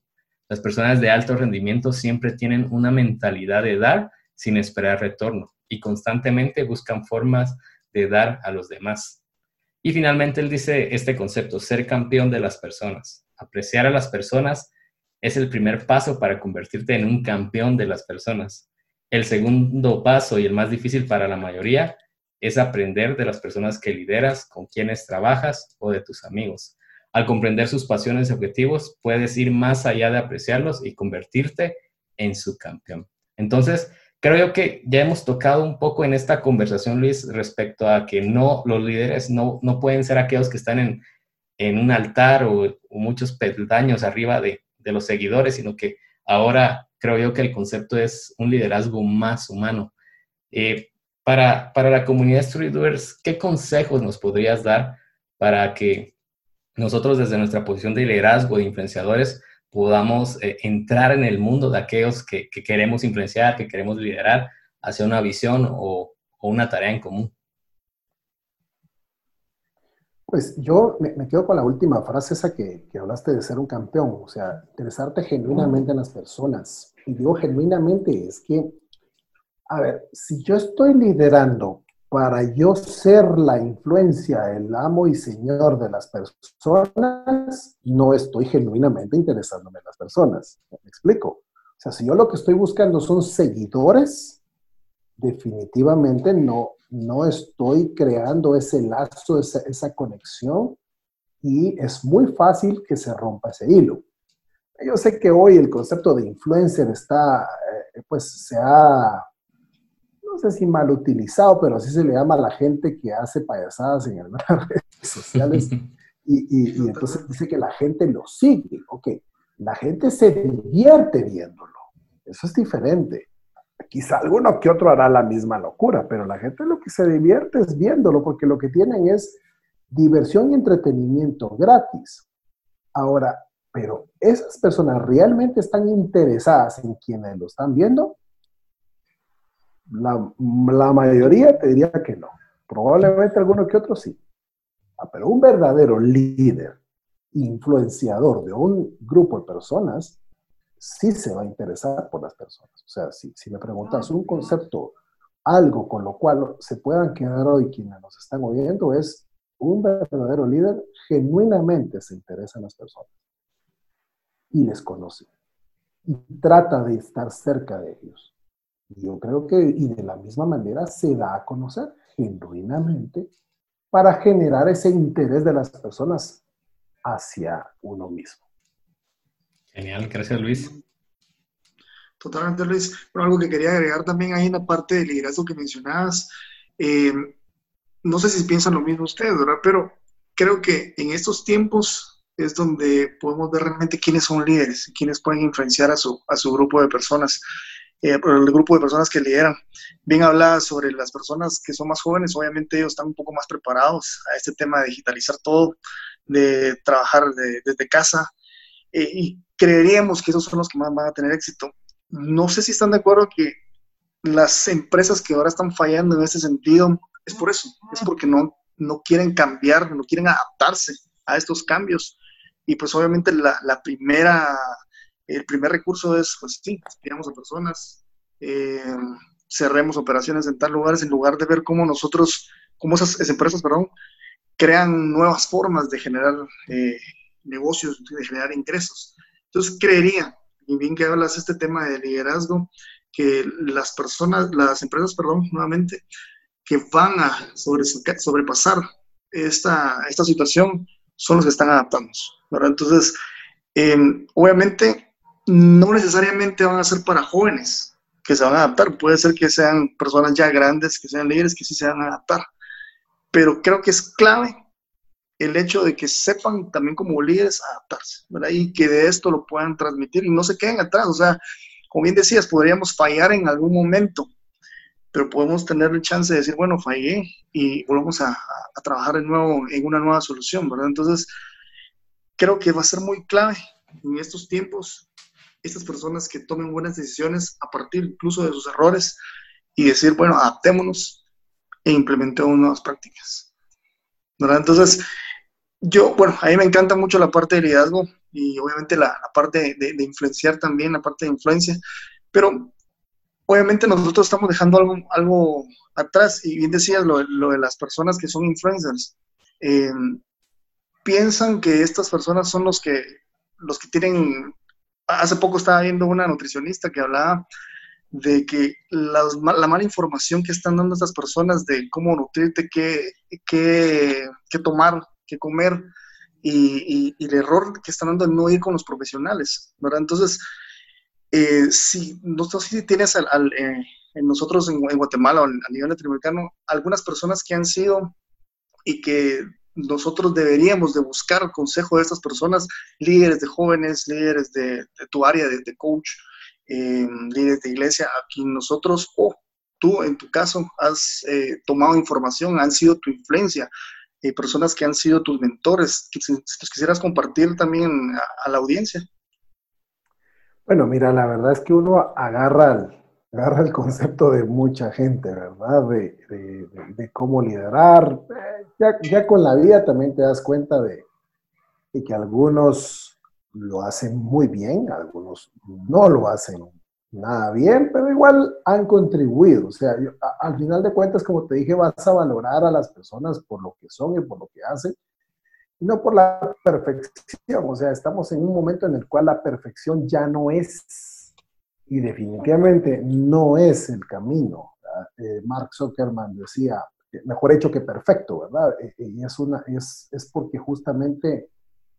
Las personas de alto rendimiento siempre tienen una mentalidad de dar sin esperar retorno y constantemente buscan formas de dar a los demás. Y finalmente él dice este concepto, ser campeón de las personas. Apreciar a las personas es el primer paso para convertirte en un campeón de las personas. El segundo paso y el más difícil para la mayoría es aprender de las personas que lideras, con quienes trabajas o de tus amigos. Al comprender sus pasiones y objetivos, puedes ir más allá de apreciarlos y convertirte en su campeón. Entonces, Creo yo que ya hemos tocado un poco en esta conversación, Luis, respecto a que no, los líderes no, no pueden ser aquellos que están en, en un altar o, muchos peldaños arriba de, de, los seguidores, sino que ahora creo yo que el concepto es un liderazgo más humano. Eh, para, para la comunidad Storydoers, ¿qué consejos nos podrías dar para que nosotros desde nuestra posición de liderazgo, de influenciadores, podamos eh, entrar en el mundo de aquellos que, queremos influenciar, que queremos liderar hacia una visión o, una tarea en común. Pues yo me, quedo con la última frase esa que, que, hablaste de ser un campeón, o sea, interesarte genuinamente en las personas. Y digo genuinamente es que, a ver, si yo estoy liderando para yo ser la influencia, el amo y señor de las personas, no estoy genuinamente interesándome en las personas. ¿Me explico? O sea, si yo lo que estoy buscando son seguidores, definitivamente no, no estoy creando ese lazo, esa, esa conexión y es muy fácil que se rompa ese hilo. Yo sé que hoy el concepto de influencer está, eh, pues se ha no sé si mal utilizado, pero así se le llama a la gente que hace payasadas en las redes sociales. Y, entonces dice que la gente lo sigue. Ok, la gente se divierte viéndolo. Eso es diferente. Quizá alguno que otro hará la misma locura, pero la gente lo que se divierte es viéndolo, porque lo que tienen es diversión y entretenimiento gratis. Ahora, pero esas personas realmente están interesadas en quienes lo están viendo, la, mayoría te diría que no. Probablemente alguno que otro sí. Ah, pero un verdadero líder influenciador de un grupo de personas, sí se va a interesar por las personas. O sea, si, si me preguntas un concepto, algo con lo cual se puedan quedar hoy quienes nos están oyendo, es un verdadero líder genuinamente se interesa en las personas y les conoce y trata de estar cerca de ellos. Yo creo que, y de la misma manera, se da a conocer genuinamente para generar ese interés de las personas hacia uno mismo. Genial, gracias Luis. Totalmente Luis, pero algo que quería agregar también ahí en la parte del liderazgo que mencionabas, eh, no sé si piensan lo mismo ustedes, ¿verdad? Pero creo que en estos tiempos es donde podemos ver realmente quiénes son líderes, quiénes pueden influenciar a su, a su grupo de personas, eh, el grupo de personas que lideran. Bien hablaba sobre las personas que son más jóvenes, obviamente ellos están un poco más preparados a este tema de digitalizar todo, de trabajar desde casa, eh, y creeríamos que esos son los que más van a tener éxito. No sé si están de acuerdo que las empresas que ahora están fallando en ese sentido es por eso, es porque no, no quieren cambiar, no quieren adaptarse a estos cambios. Y pues obviamente la primera, el primer recurso es, pues sí, despidamos a personas, eh, cerremos operaciones en tal lugares en lugar de ver cómo nosotros, cómo esas, empresas, perdón, crean nuevas formas de generar eh, negocios, de generar ingresos. Entonces creería, y bien que hablas este tema de liderazgo, que las personas, las empresas, perdón, nuevamente, que van a sobrepasar esta, esta situación son los que están adaptando. Entonces, em, obviamente, no necesariamente van a ser para jóvenes que se van a adaptar. Puede ser que sean personas ya grandes, que sean líderes, que sí se van a adaptar. Pero creo que es clave el hecho de que sepan también como líderes adaptarse, ¿verdad? Y que de esto lo puedan transmitir y no se queden atrás. O sea, como bien decías, podríamos fallar en algún momento, pero podemos tener la chance de decir, bueno, fallé y volvemos a, trabajar de nuevo en una nueva solución, ¿verdad? Entonces, creo que va a ser muy clave en estos tiempos estas personas que tomen buenas decisiones a partir incluso de sus errores y decir, bueno, adaptémonos e implementemos nuevas prácticas. ¿verdad? Entonces, yo, bueno, a mí me encanta mucho la parte de liderazgo y obviamente la, parte de, de, influenciar también, la parte de influencia, pero obviamente nosotros estamos dejando algo, algo atrás, y bien decías lo, de las personas que son influencers. Eh, piensan que estas personas son los que, los que tienen, hace poco estaba viendo una nutricionista que hablaba de que la mala información que están dando estas personas de cómo nutrirte, qué, qué, tomar, qué comer, y, el error que están dando de no ir con los profesionales, ¿verdad? Entonces, eh, si, no sé si tienes al, eh, en nosotros en, Guatemala o a nivel latinoamericano algunas personas que han sido y que nosotros deberíamos de buscar consejo de estas personas, líderes de jóvenes, líderes de, tu área de, coach, eh, líderes de iglesia, a quien nosotros o tú en tu caso has tomado información, han sido tu influencia, personas que han sido tus mentores, si, quisieras compartir también a la audiencia. Bueno, mira, la verdad es que uno agarra el, agarra el concepto de mucha gente, ¿verdad? De, cómo liderar. Ya, ya, con la vida también te das cuenta de, que algunos lo hacen muy bien, algunos no lo hacen nada bien, pero igual han contribuido. O sea, al final de cuentas, como te dije, vas a valorar a las personas por lo que son y por lo que hacen no por la perfección, o sea, estamos en un momento en el cual la perfección ya no es, y definitivamente no es el camino. Eh, Mark Zuckerman decía, mejor hecho que perfecto, ¿verdad? Eh, eh, y es, una, es, es porque justamente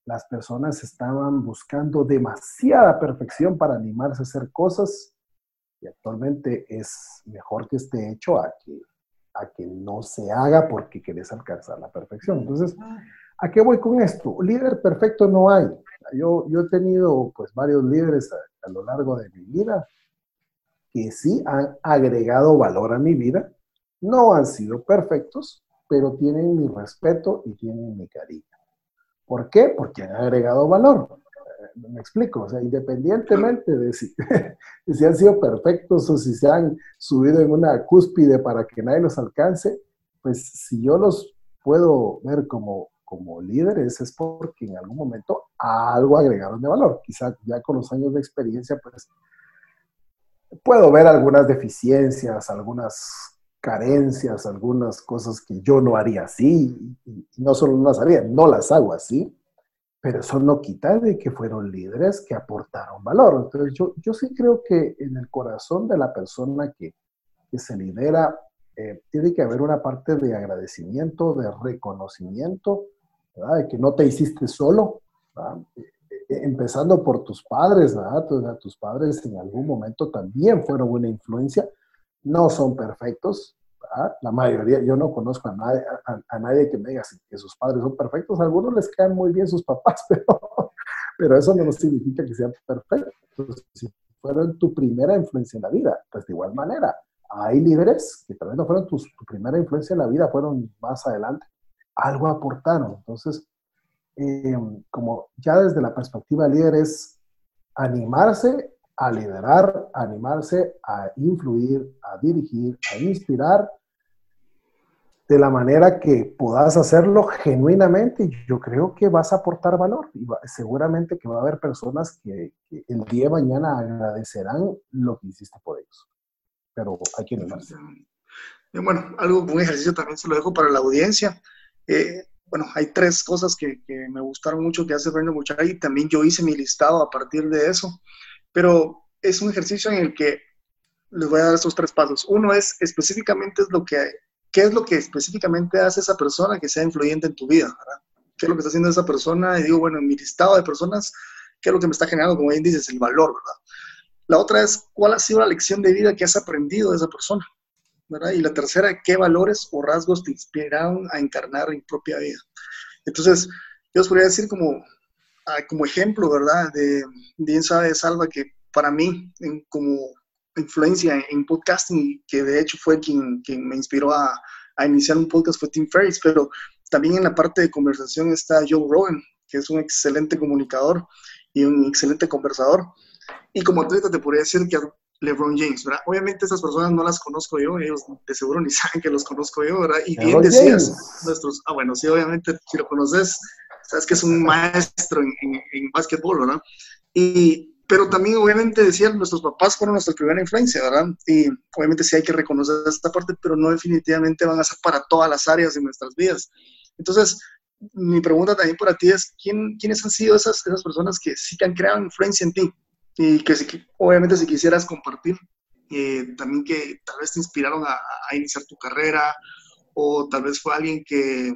las personas estaban buscando demasiada perfección para animarse a hacer cosas y actualmente es mejor que esté hecho a que, a que no se haga porque querés alcanzar la perfección. Entonces, ¿A qué voy con esto? Líder perfecto no hay. Yo, yo he tenido pues varios líderes a, lo largo de mi vida que sí han agregado valor a mi vida. No han sido perfectos, pero tienen mi respeto y tienen mi cariño. ¿Por qué? Porque han agregado valor. Eh, me explico, o sea, independientemente de si, de si han sido perfectos o si se han subido en una cúspide para que nadie los alcance, pues si yo los puedo ver como como líderes es porque en algún momento algo agregaron de valor. Quizá ya con los años de experiencia, pues puedo ver algunas deficiencias, algunas carencias, algunas cosas que yo no haría así, y no solo no las haría, no las hago así, pero eso no quita de que fueron líderes que aportaron valor. Entonces yo, yo sí creo que en el corazón de la persona que, que se lidera eh, tiene que haber una parte de agradecimiento, de reconocimiento, ¿verdad? de que no te hiciste solo, eh, eh, empezando por tus padres, ¿verdad? tus padres en algún momento también fueron una influencia, no son perfectos, la mayoría, yo no conozco a nadie, que me diga que sus padres son perfectos, algunos les caen muy bien sus papás, pero, pero eso no significa que sean perfectos. Si fueron tu primera influencia en la vida, pues de igual manera, hay líderes que tal vez no fueron tu primera influencia en la vida, fueron más adelante, algo aportaron. Entonces, eh, como ya desde la perspectiva de líder es animarse a liderar, animarse a influir, a dirigir, a inspirar de la manera que puedas hacerlo genuinamente, yo creo que vas a aportar valor y seguramente que va a haber personas que, el día de mañana agradecerán lo que hiciste por ellos. Pero hay quienes más. Bueno, algo, un ejercicio también se lo dejo para la audiencia. Eh, bueno, hay tres cosas que, me gustaron mucho que hace Brenda y También yo hice mi listado a partir de eso. Pero es un ejercicio en el que les voy a dar estos tres pasos. Uno es específicamente es lo que qué es lo que específicamente hace esa persona que sea influyente en tu vida, ¿verdad? ¿Qué es lo que está haciendo esa persona? Y digo, bueno, en mi listado de personas, ¿qué es lo que me está generando, como bien dices, el valor, ¿verdad? La otra es, ¿cuál ha sido la lección de vida que has aprendido de esa persona? ¿Verdad? Y la tercera, ¿qué valores o rasgos te inspiraron a encarnar en propia vida? Entonces, yo os podría decir como, ah, como ejemplo, ¿verdad? De bien sabe Salva que para mí, en, como influencia en podcasting, que de hecho fue quien, quien me inspiró a, a, iniciar un podcast, fue Tim Ferriss, pero también en la parte de conversación está Joe Rogan, que es un excelente comunicador y un excelente conversador. Y como atleta te podría decir que LeBron James, ¿verdad? Obviamente esas personas no las conozco yo, ellos de seguro ni saben que los conozco yo, ¿verdad? Y bien decías, nuestros, ah, bueno, sí, obviamente si lo conoces, sabes que es un maestro en, en, en básquetbol, ¿verdad? Y pero también obviamente decían, nuestros papás fueron nuestra primera influencia, ¿verdad? Y obviamente sí hay que reconocer esta parte, pero no definitivamente van a ser para todas las áreas de nuestras vidas. Entonces, mi pregunta también para ti es, ¿quién, ¿quiénes han sido esas, esas personas que sí que han creado influencia en ti? Y que, obviamente si quisieras compartir, eh, también que tal vez te inspiraron a, iniciar tu carrera, o tal vez fue alguien que,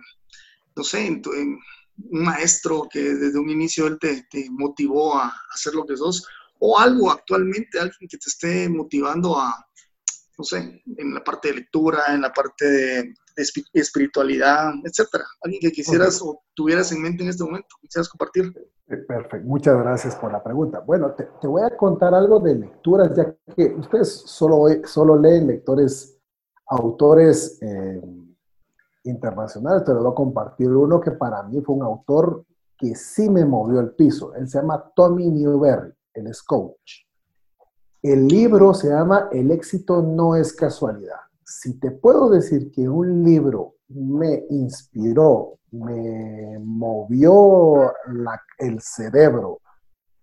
no sé, en, tu, un maestro que desde un inicio él te, motivó a hacer lo que sos, o algo actualmente, alguien que te esté motivando a, no sé, en la parte de lectura, en la parte de, espiritualidad, etcétera. Alguien que quisieras o tuvieras en mente en este momento, quisieras compartir. Eh, perfecto, muchas gracias por la pregunta. Bueno, te, voy a contar algo de lecturas, ya que ustedes solo, solo leen lectores, autores. Eh, internacional, te lo voy a compartir uno que para mí fue un autor que sí me movió el piso. Él se llama Tommy Newberry, él es coach. El libro se llama El éxito no es casualidad. Si te puedo decir que un libro me inspiró, me movió el cerebro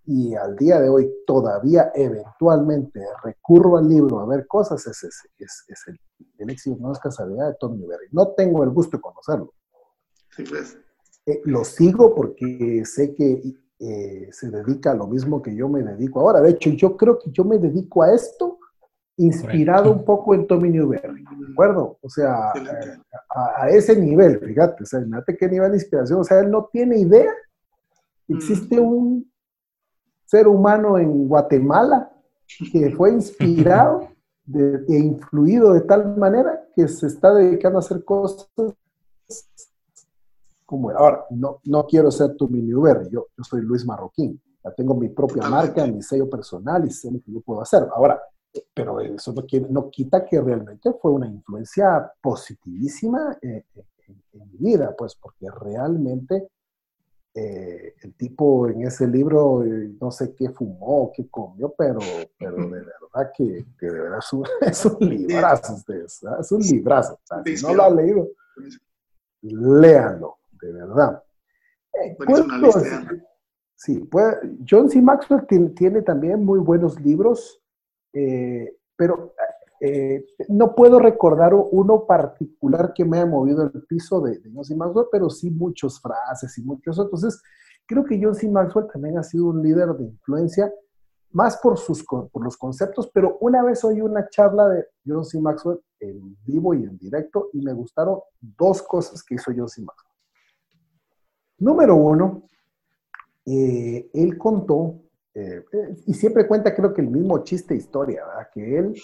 y al día de hoy todavía eventualmente recurro al libro a ver cosas, es, es, es el el éxito no es casualidad de Tony Berry. No tengo el gusto de conocerlo. Pues. Eh, lo sigo porque sé que eh, se dedica a lo mismo que yo me dedico ahora. De hecho, yo creo que yo me dedico a esto inspirado un poco en Tommy Newberry, ¿de acuerdo? O sea, a, ese nivel, fíjate, o sea, fíjate qué nivel de inspiración, o sea, él no tiene idea. Existe un ser humano en Guatemala que fue inspirado de, e influido de tal manera que se está dedicando a hacer cosas como ahora, no, no quiero ser tu mini Uber, yo, yo soy Luis Marroquín, ya tengo mi propia marca, mi sello personal y sé lo que yo puedo hacer. Ahora, pero eso no, quiere, no quita que realmente fue una influencia positivísima en, en mi vida, pues porque realmente eh, el tipo en ese libro, eh, no sé qué fumó, qué comió, pero, pero de verdad que, que de verdad es un, librazo, ustedes, es un librazo. si no lo han leído, léanlo. de verdad. Eh, sí, puede, John C. Maxwell tiene, también muy buenos libros, eh, pero eh, no puedo recordar uno particular que me haya movido el piso de, John C. Maxwell, pero sí muchas frases y muchos. Entonces, creo que John C. Maxwell también ha sido un líder de influencia más por, sus, por los conceptos, pero una vez oí una charla de John C. Maxwell en vivo y en directo y me gustaron dos cosas que hizo John C. Maxwell. Número uno, eh, él contó, eh, y siempre cuenta creo que el mismo chiste historia, ¿verdad? que él,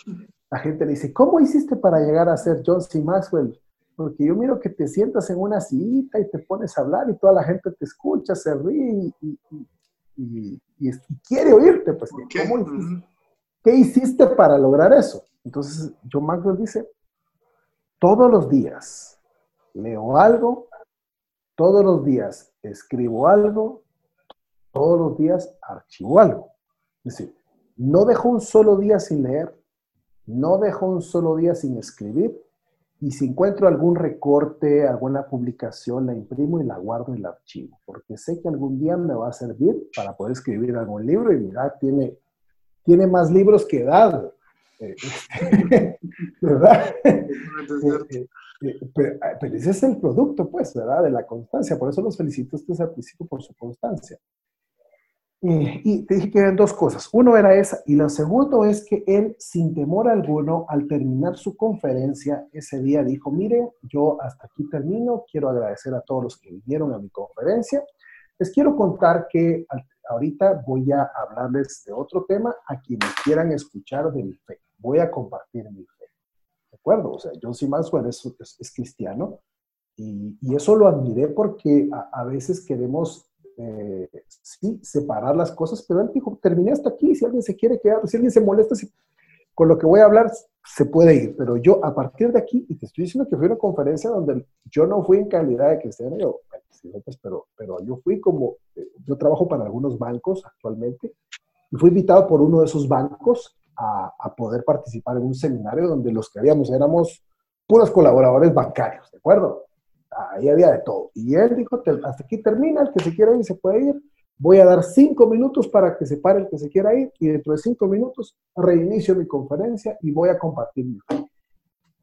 la gente le dice, ¿cómo hiciste para llegar a ser John C. Maxwell? Porque yo miro que te sientas en una cita y te pones a hablar y toda la gente te escucha, se ríe y, y, quiere oírte, pues, ¿qué? ¿qué hiciste para lograr eso? Entonces, John Maxwell dice, todos los días leo algo, todos los días escribo algo, todos los días archivo algo. Es decir, no dejo un solo día sin leer, no dejo un solo día sin escribir, y si encuentro algún recorte, alguna publicación, la imprimo y la guardo en el archivo, porque sé que algún día me va a servir para poder escribir algún libro y mira, tiene, tiene más libros que edad. Eh, ¿Verdad? Eh, eh, pero, ese es el producto, pues, ¿verdad? De la constancia. Por eso los felicito a ustedes al principio por su constancia. Eh, y te dije que eran dos cosas. Uno era esa, y lo segundo es que él, sin temor alguno, al terminar su conferencia ese día, dijo, mire, yo hasta aquí termino, quiero agradecer a todos los que vinieron a mi conferencia. Les quiero contar que ahorita voy a hablarles de otro tema a quienes quieran escuchar de mi fe. Voy a compartir mi fe. ¿De acuerdo? O sea, John C. Maxwell es, es, cristiano y, y, eso lo admiré porque a, a veces queremos eh, sí, separar las cosas, pero él dijo, terminé hasta aquí, si alguien se quiere quedar, si alguien se molesta con lo que voy a hablar, se puede ir, pero yo a partir de aquí, y te estoy diciendo que fui a una conferencia donde yo no fui en calidad de cristiano, yo, pues, pero, pero yo fui como, eh, yo trabajo para algunos bancos actualmente, y fui invitado por uno de esos bancos a, a poder participar en un seminario donde los que habíamos éramos puros colaboradores bancarios, ¿de acuerdo? Ahí había de todo. Y él dijo, hasta aquí termina, el que se quiera ir se puede ir. Voy a dar cinco minutos para que se pare el que se quiera ir y dentro de cinco minutos reinicio mi conferencia y voy a compartir mi.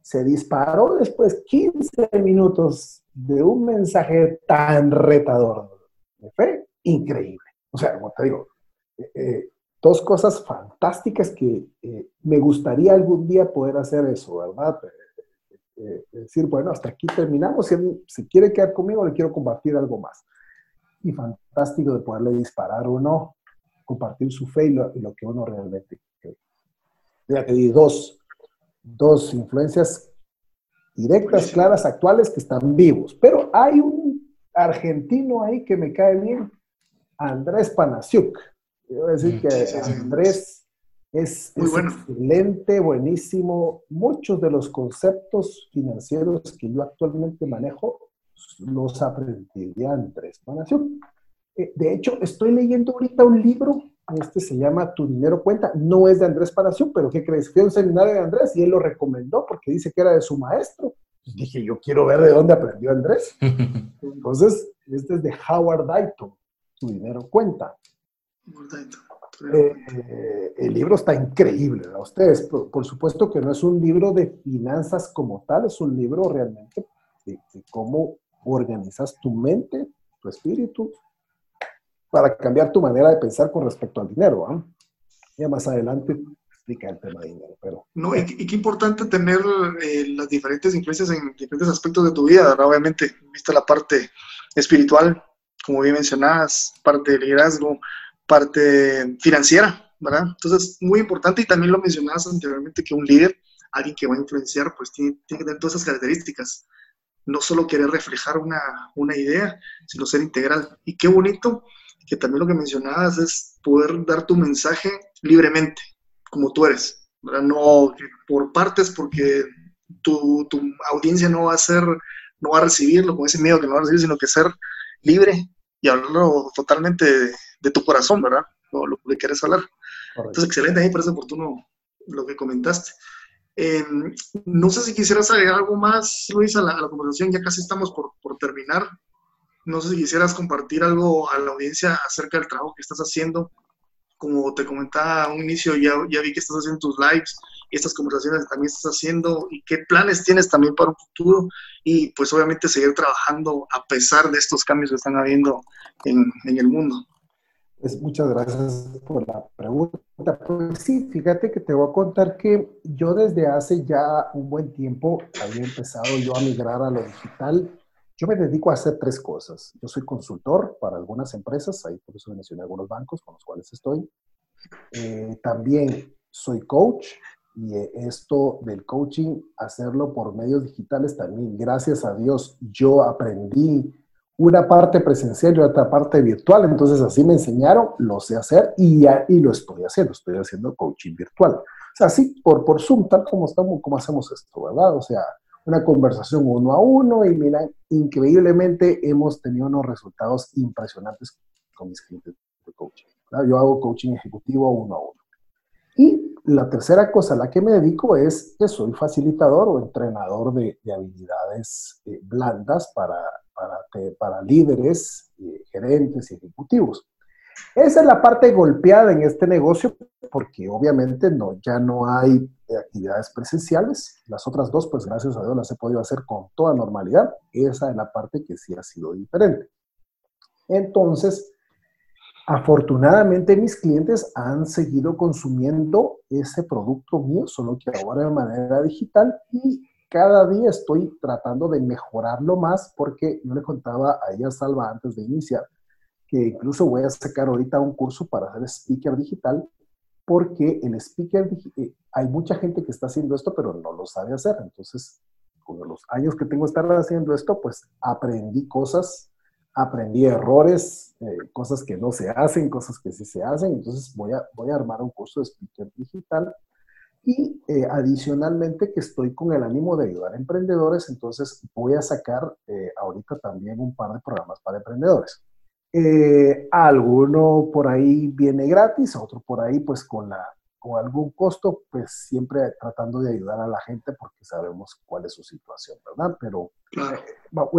Se disparó después 15 minutos de un mensaje tan retador de fe, increíble. O sea, como te digo, eh, eh, dos cosas fantásticas que eh, me gustaría algún día poder hacer eso, ¿verdad? Eh, decir, bueno, hasta aquí terminamos, si se quiere quedar conmigo, le quiero compartir algo más. Y fantástico de poderle disparar o no, compartir su fe y lo, que uno realmente cree. Ya te di dos, dos influencias directas, claras, actuales que están vivos. Pero hay un argentino ahí que me cae bien, Andrés Panasiuk. Quiero decir mm, que Andrés es, excelente, buenísimo. Muchos de los conceptos financieros que yo actualmente manejo los aprendí de Andrés Panación. Eh, de hecho, estoy leyendo ahorita un libro, este se llama Tu dinero cuenta, no es de Andrés Panación, pero ¿qué crees? Fui a un seminario de Andrés y él lo recomendó porque dice que era de su maestro. dije, yo quiero ver de dónde aprendió Andrés. Entonces, este es de Howard Dayton, Tu dinero cuenta. Howard Dayton. Eh, el libro está increíble, ¿verdad? Ustedes, por, supuesto que no es un libro de finanzas como tal, es un libro realmente de, cómo organizas tu mente, tu espíritu, para cambiar tu manera de pensar con respecto al dinero. ¿ah? Ya más adelante explica el tema de dinero. Pero, no, y, qué importante tener eh, las diferentes influencias en diferentes aspectos de tu vida, obviamente, viste la parte espiritual, como bien mencionabas, parte de liderazgo, parte financiera, ¿verdad? Entonces, muy importante y también lo mencionabas anteriormente que un líder, alguien que va a influenciar, pues tiene, que tener todas esas características. No solo querer reflejar una, una idea, sino ser integral. Y qué bonito que también lo que mencionabas es poder dar tu mensaje libremente, como tú eres, ¿verdad? No por partes, porque tu, tu, audiencia no va a ser, no va a recibirlo con ese miedo que no va a recibir, sino que ser libre y hablarlo totalmente de tu corazón, ¿verdad? Lo, lo que quieres hablar. Entonces, excelente, me parece oportuno lo que comentaste. Em, no sé si quisieras agregar algo más, Luis, a la, conversación, ya casi estamos por, por terminar. no sé si quisieras compartir algo a la audiencia acerca del trabajo que estás haciendo. Como te comentaba a un inicio, ya, ya vi que estás haciendo tus lives y estas conversaciones también estás haciendo y qué planes tienes también para un futuro y pues obviamente seguir trabajando a pesar de estos cambios que están habiendo en, en el mundo. Pues muchas gracias por la pregunta. Pues sí, fíjate que te voy a contar que yo desde hace ya un buen tiempo había empezado yo a migrar a lo digital. Yo me dedico a hacer tres cosas. Yo soy consultor para algunas empresas, ahí por eso mencioné algunos bancos con los cuales estoy. Eh, también soy coach y esto del coaching, hacerlo por medios digitales también, gracias a Dios, yo aprendí una parte presencial y otra parte virtual. Entonces así me enseñaron, lo sé hacer y, y lo estoy haciendo. Estoy haciendo coaching virtual. O sea, así por, por Zoom, tal como estamos, como hacemos esto, ¿verdad? O sea, una conversación uno a uno y mira, increíblemente hemos tenido unos resultados impresionantes con mis clientes de coaching. Yo hago coaching ejecutivo uno a uno. Y la tercera cosa a la que me dedico es que soy facilitador o entrenador de, habilidades eh, blandas para para, para líderes, gerentes y ejecutivos. Esa es la parte golpeada en este negocio porque obviamente no, ya no hay actividades presenciales. Las otras dos, pues gracias a Dios las he podido hacer con toda normalidad. Esa es la parte que sí ha sido diferente. Entonces, afortunadamente mis clientes han seguido consumiendo ese producto mío, solo que ahora de manera digital y cada día estoy tratando de mejorarlo más porque yo le contaba a ella, Salva, antes de iniciar, que incluso voy a sacar ahorita un curso para hacer speaker digital porque el speaker, eh, hay mucha gente que está haciendo esto, pero no lo sabe hacer. Entonces, con los años que tengo estar haciendo esto, pues aprendí cosas, aprendí errores, eh, cosas que no se hacen, cosas que sí se hacen. Entonces, voy a, voy a armar un curso de speaker digital y eh, adicionalmente que estoy con el ánimo de ayudar a emprendedores, entonces voy a sacar eh, ahorita también un par de programas para emprendedores. Eh, alguno por ahí viene gratis, otro por ahí pues con, la, con algún costo, pues siempre tratando de ayudar a la gente porque sabemos cuál es su situación, ¿verdad? Pero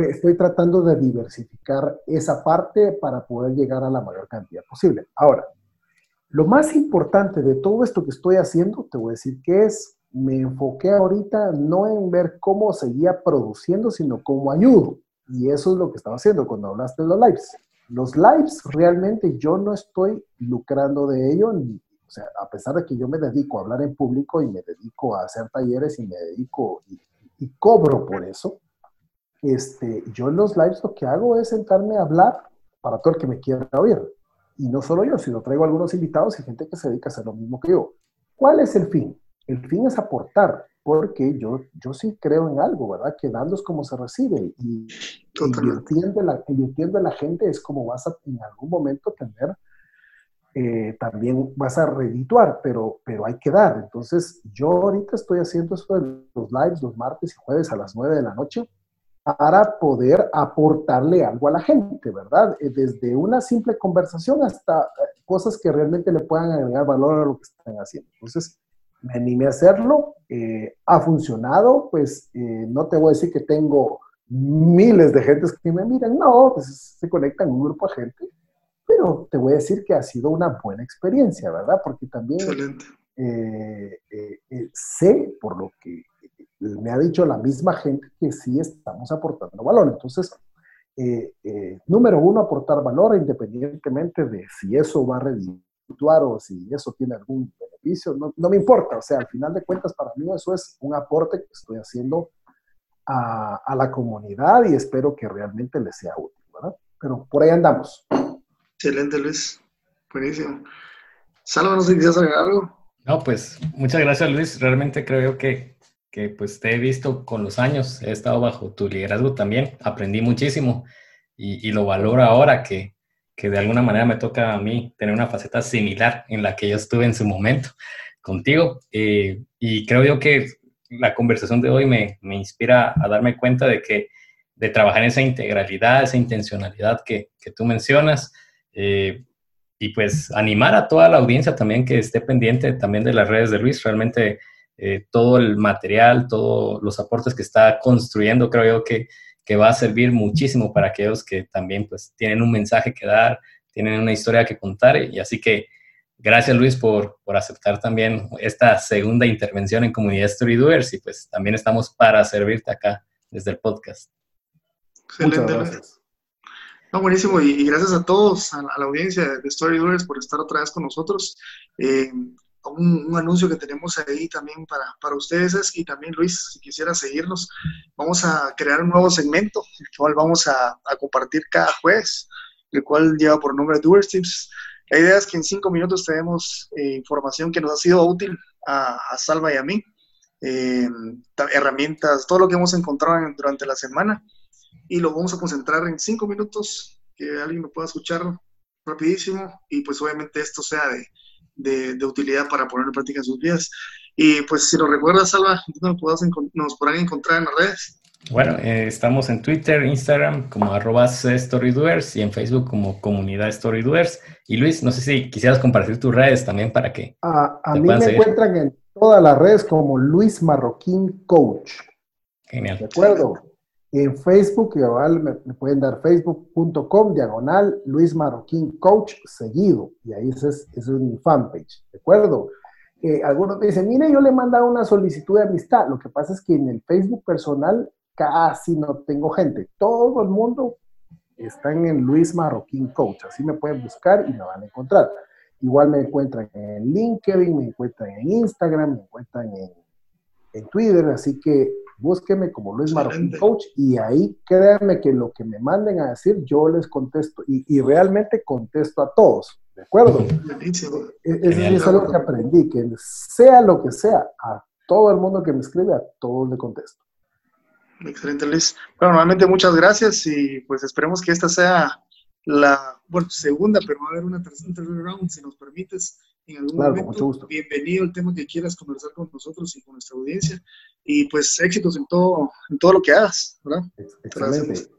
estoy tratando de diversificar esa parte para poder llegar a la mayor cantidad posible. Ahora, lo más importante de todo esto que estoy haciendo, te voy a decir que es, me enfoqué ahorita no en ver cómo seguía produciendo, sino cómo ayudo. Y eso es lo que estaba haciendo cuando hablaste de los lives. Los lives realmente yo no estoy lucrando de ello, o sea, a pesar de que yo me dedico a hablar en público y me dedico a hacer talleres y me dedico y, y cobro por eso, este, yo en los lives lo que hago es sentarme a hablar para todo el que me quiera oír. Y no solo yo, sino traigo algunos invitados y gente que se dedica a hacer lo mismo que yo. ¿Cuál es el fin? El fin es aportar, porque yo, yo sí creo en algo, ¿verdad? Que dando es como se recibe y invirtiendo en, la, en la gente es como vas a en algún momento tener, eh, también vas a redituar, pero, pero hay que dar. Entonces, yo ahorita estoy haciendo eso de los lives los martes y jueves a las 9 de la noche para poder aportarle algo a la gente, ¿verdad? Eh, desde una simple conversación hasta eh, cosas que realmente le puedan agregar valor a lo que están haciendo. Entonces, me animé a hacerlo, eh, ha funcionado, pues no te voy a decir que tengo miles de gentes que me miran, no, pues se conectan un grupo de gente, pero te voy a decir que ha sido una buena experiencia, ¿verdad? Porque también sé, por lo que me ha dicho la misma gente que sí estamos aportando valor. Entonces, eh, eh, número uno, aportar valor independientemente de si eso va a redituar o si eso tiene algún beneficio, no, no, me importa. O sea, al final de cuentas, para mí eso es un aporte que estoy haciendo a, a la comunidad y espero que realmente les sea útil, ¿verdad? Pero por ahí andamos. Excelente, Luis. Buenísimo. Salva, no sé si quieres agregar algo. No, pues muchas gracias, Luis. Realmente creo que que pues te he visto con los años, he estado bajo tu liderazgo también, aprendí muchísimo y, lo valoro ahora que, que, de alguna manera me toca a mí tener una faceta similar en la que yo estuve en su momento contigo. Eh, y creo yo que la conversación de hoy me, me, inspira a darme cuenta de que de trabajar en esa integralidad, esa intencionalidad que, que tú mencionas. Eh, y pues animar a toda la audiencia también que esté pendiente también de las redes de Luis. Realmente eh, todo el material, todos los aportes que está construyendo, creo yo que, que va a servir muchísimo para aquellos que también pues tienen un mensaje que dar, tienen una historia que contar y así que gracias Luis por, por aceptar también esta segunda intervención en Comunidad Storydoers y pues también estamos para servirte acá desde el podcast. Excelente. gracias. No, buenísimo, y, gracias a todos, a, la audiencia de Storydoers por estar otra vez con nosotros. Eh, un, anuncio que tenemos ahí también para, para ustedes y también Luis, si quisiera seguirnos, vamos a crear un nuevo segmento, el cual vamos a, a compartir cada jueves, el cual lleva por nombre Doers Tips. La idea es que en cinco minutos tenemos eh, información que nos ha sido útil a, a Salva y a mí, eh, herramientas, todo lo que hemos encontrado durante la semana y lo vamos a concentrar en cinco minutos, que alguien lo pueda escuchar rapidísimo y pues obviamente esto sea de, de, utilidad para poner en práctica en sus vidas. Y pues si lo recuerdas, Salva, ¿dónde nos podrán encontrar en las redes? Bueno, eh, estamos en Twitter, Instagram como arroba StoryDoers y en Facebook como comunidad StoryDoers. Y Luis, no sé si quisieras compartir tus redes también para que... a mí me encuentran en todas las redes como Luis Marroquín Coach. Genial. ¿De acuerdo? En Facebook, igual me, pueden dar facebook.com, diagonal, Luis Marroquín Coach, seguido. Y ahí es, es mi fanpage, ¿de acuerdo? Eh, algunos me dicen, mire, yo le he mandado una solicitud de amistad. Lo que pasa es que en el Facebook personal casi no tengo gente. Todo el mundo está en Luis Marroquín Coach. Así me pueden buscar y me van a encontrar. Igual me encuentran en LinkedIn, me encuentran en Instagram, me encuentran en, en Twitter. Así que búsqueme como Luis Marroquín Coach y ahí créanme que lo que me manden a decir, yo les contesto y, realmente contesto a todos, ¿de acuerdo? Eso e, es algo que aprendí, que sea lo que sea, a todo el mundo que me escribe, a todos le contesto. Excelente, Luis. Bueno, nuevamente muchas gracias y pues esperemos que esta sea la, bueno, segunda, pero va a haber una tercera round, si nos permites, en algún momento. Bienvenido al tema que quieras conversar con nosotros y con nuestra audiencia. Y pues éxitos en todo, en todo lo que hagas, ¿verdad? Excelente.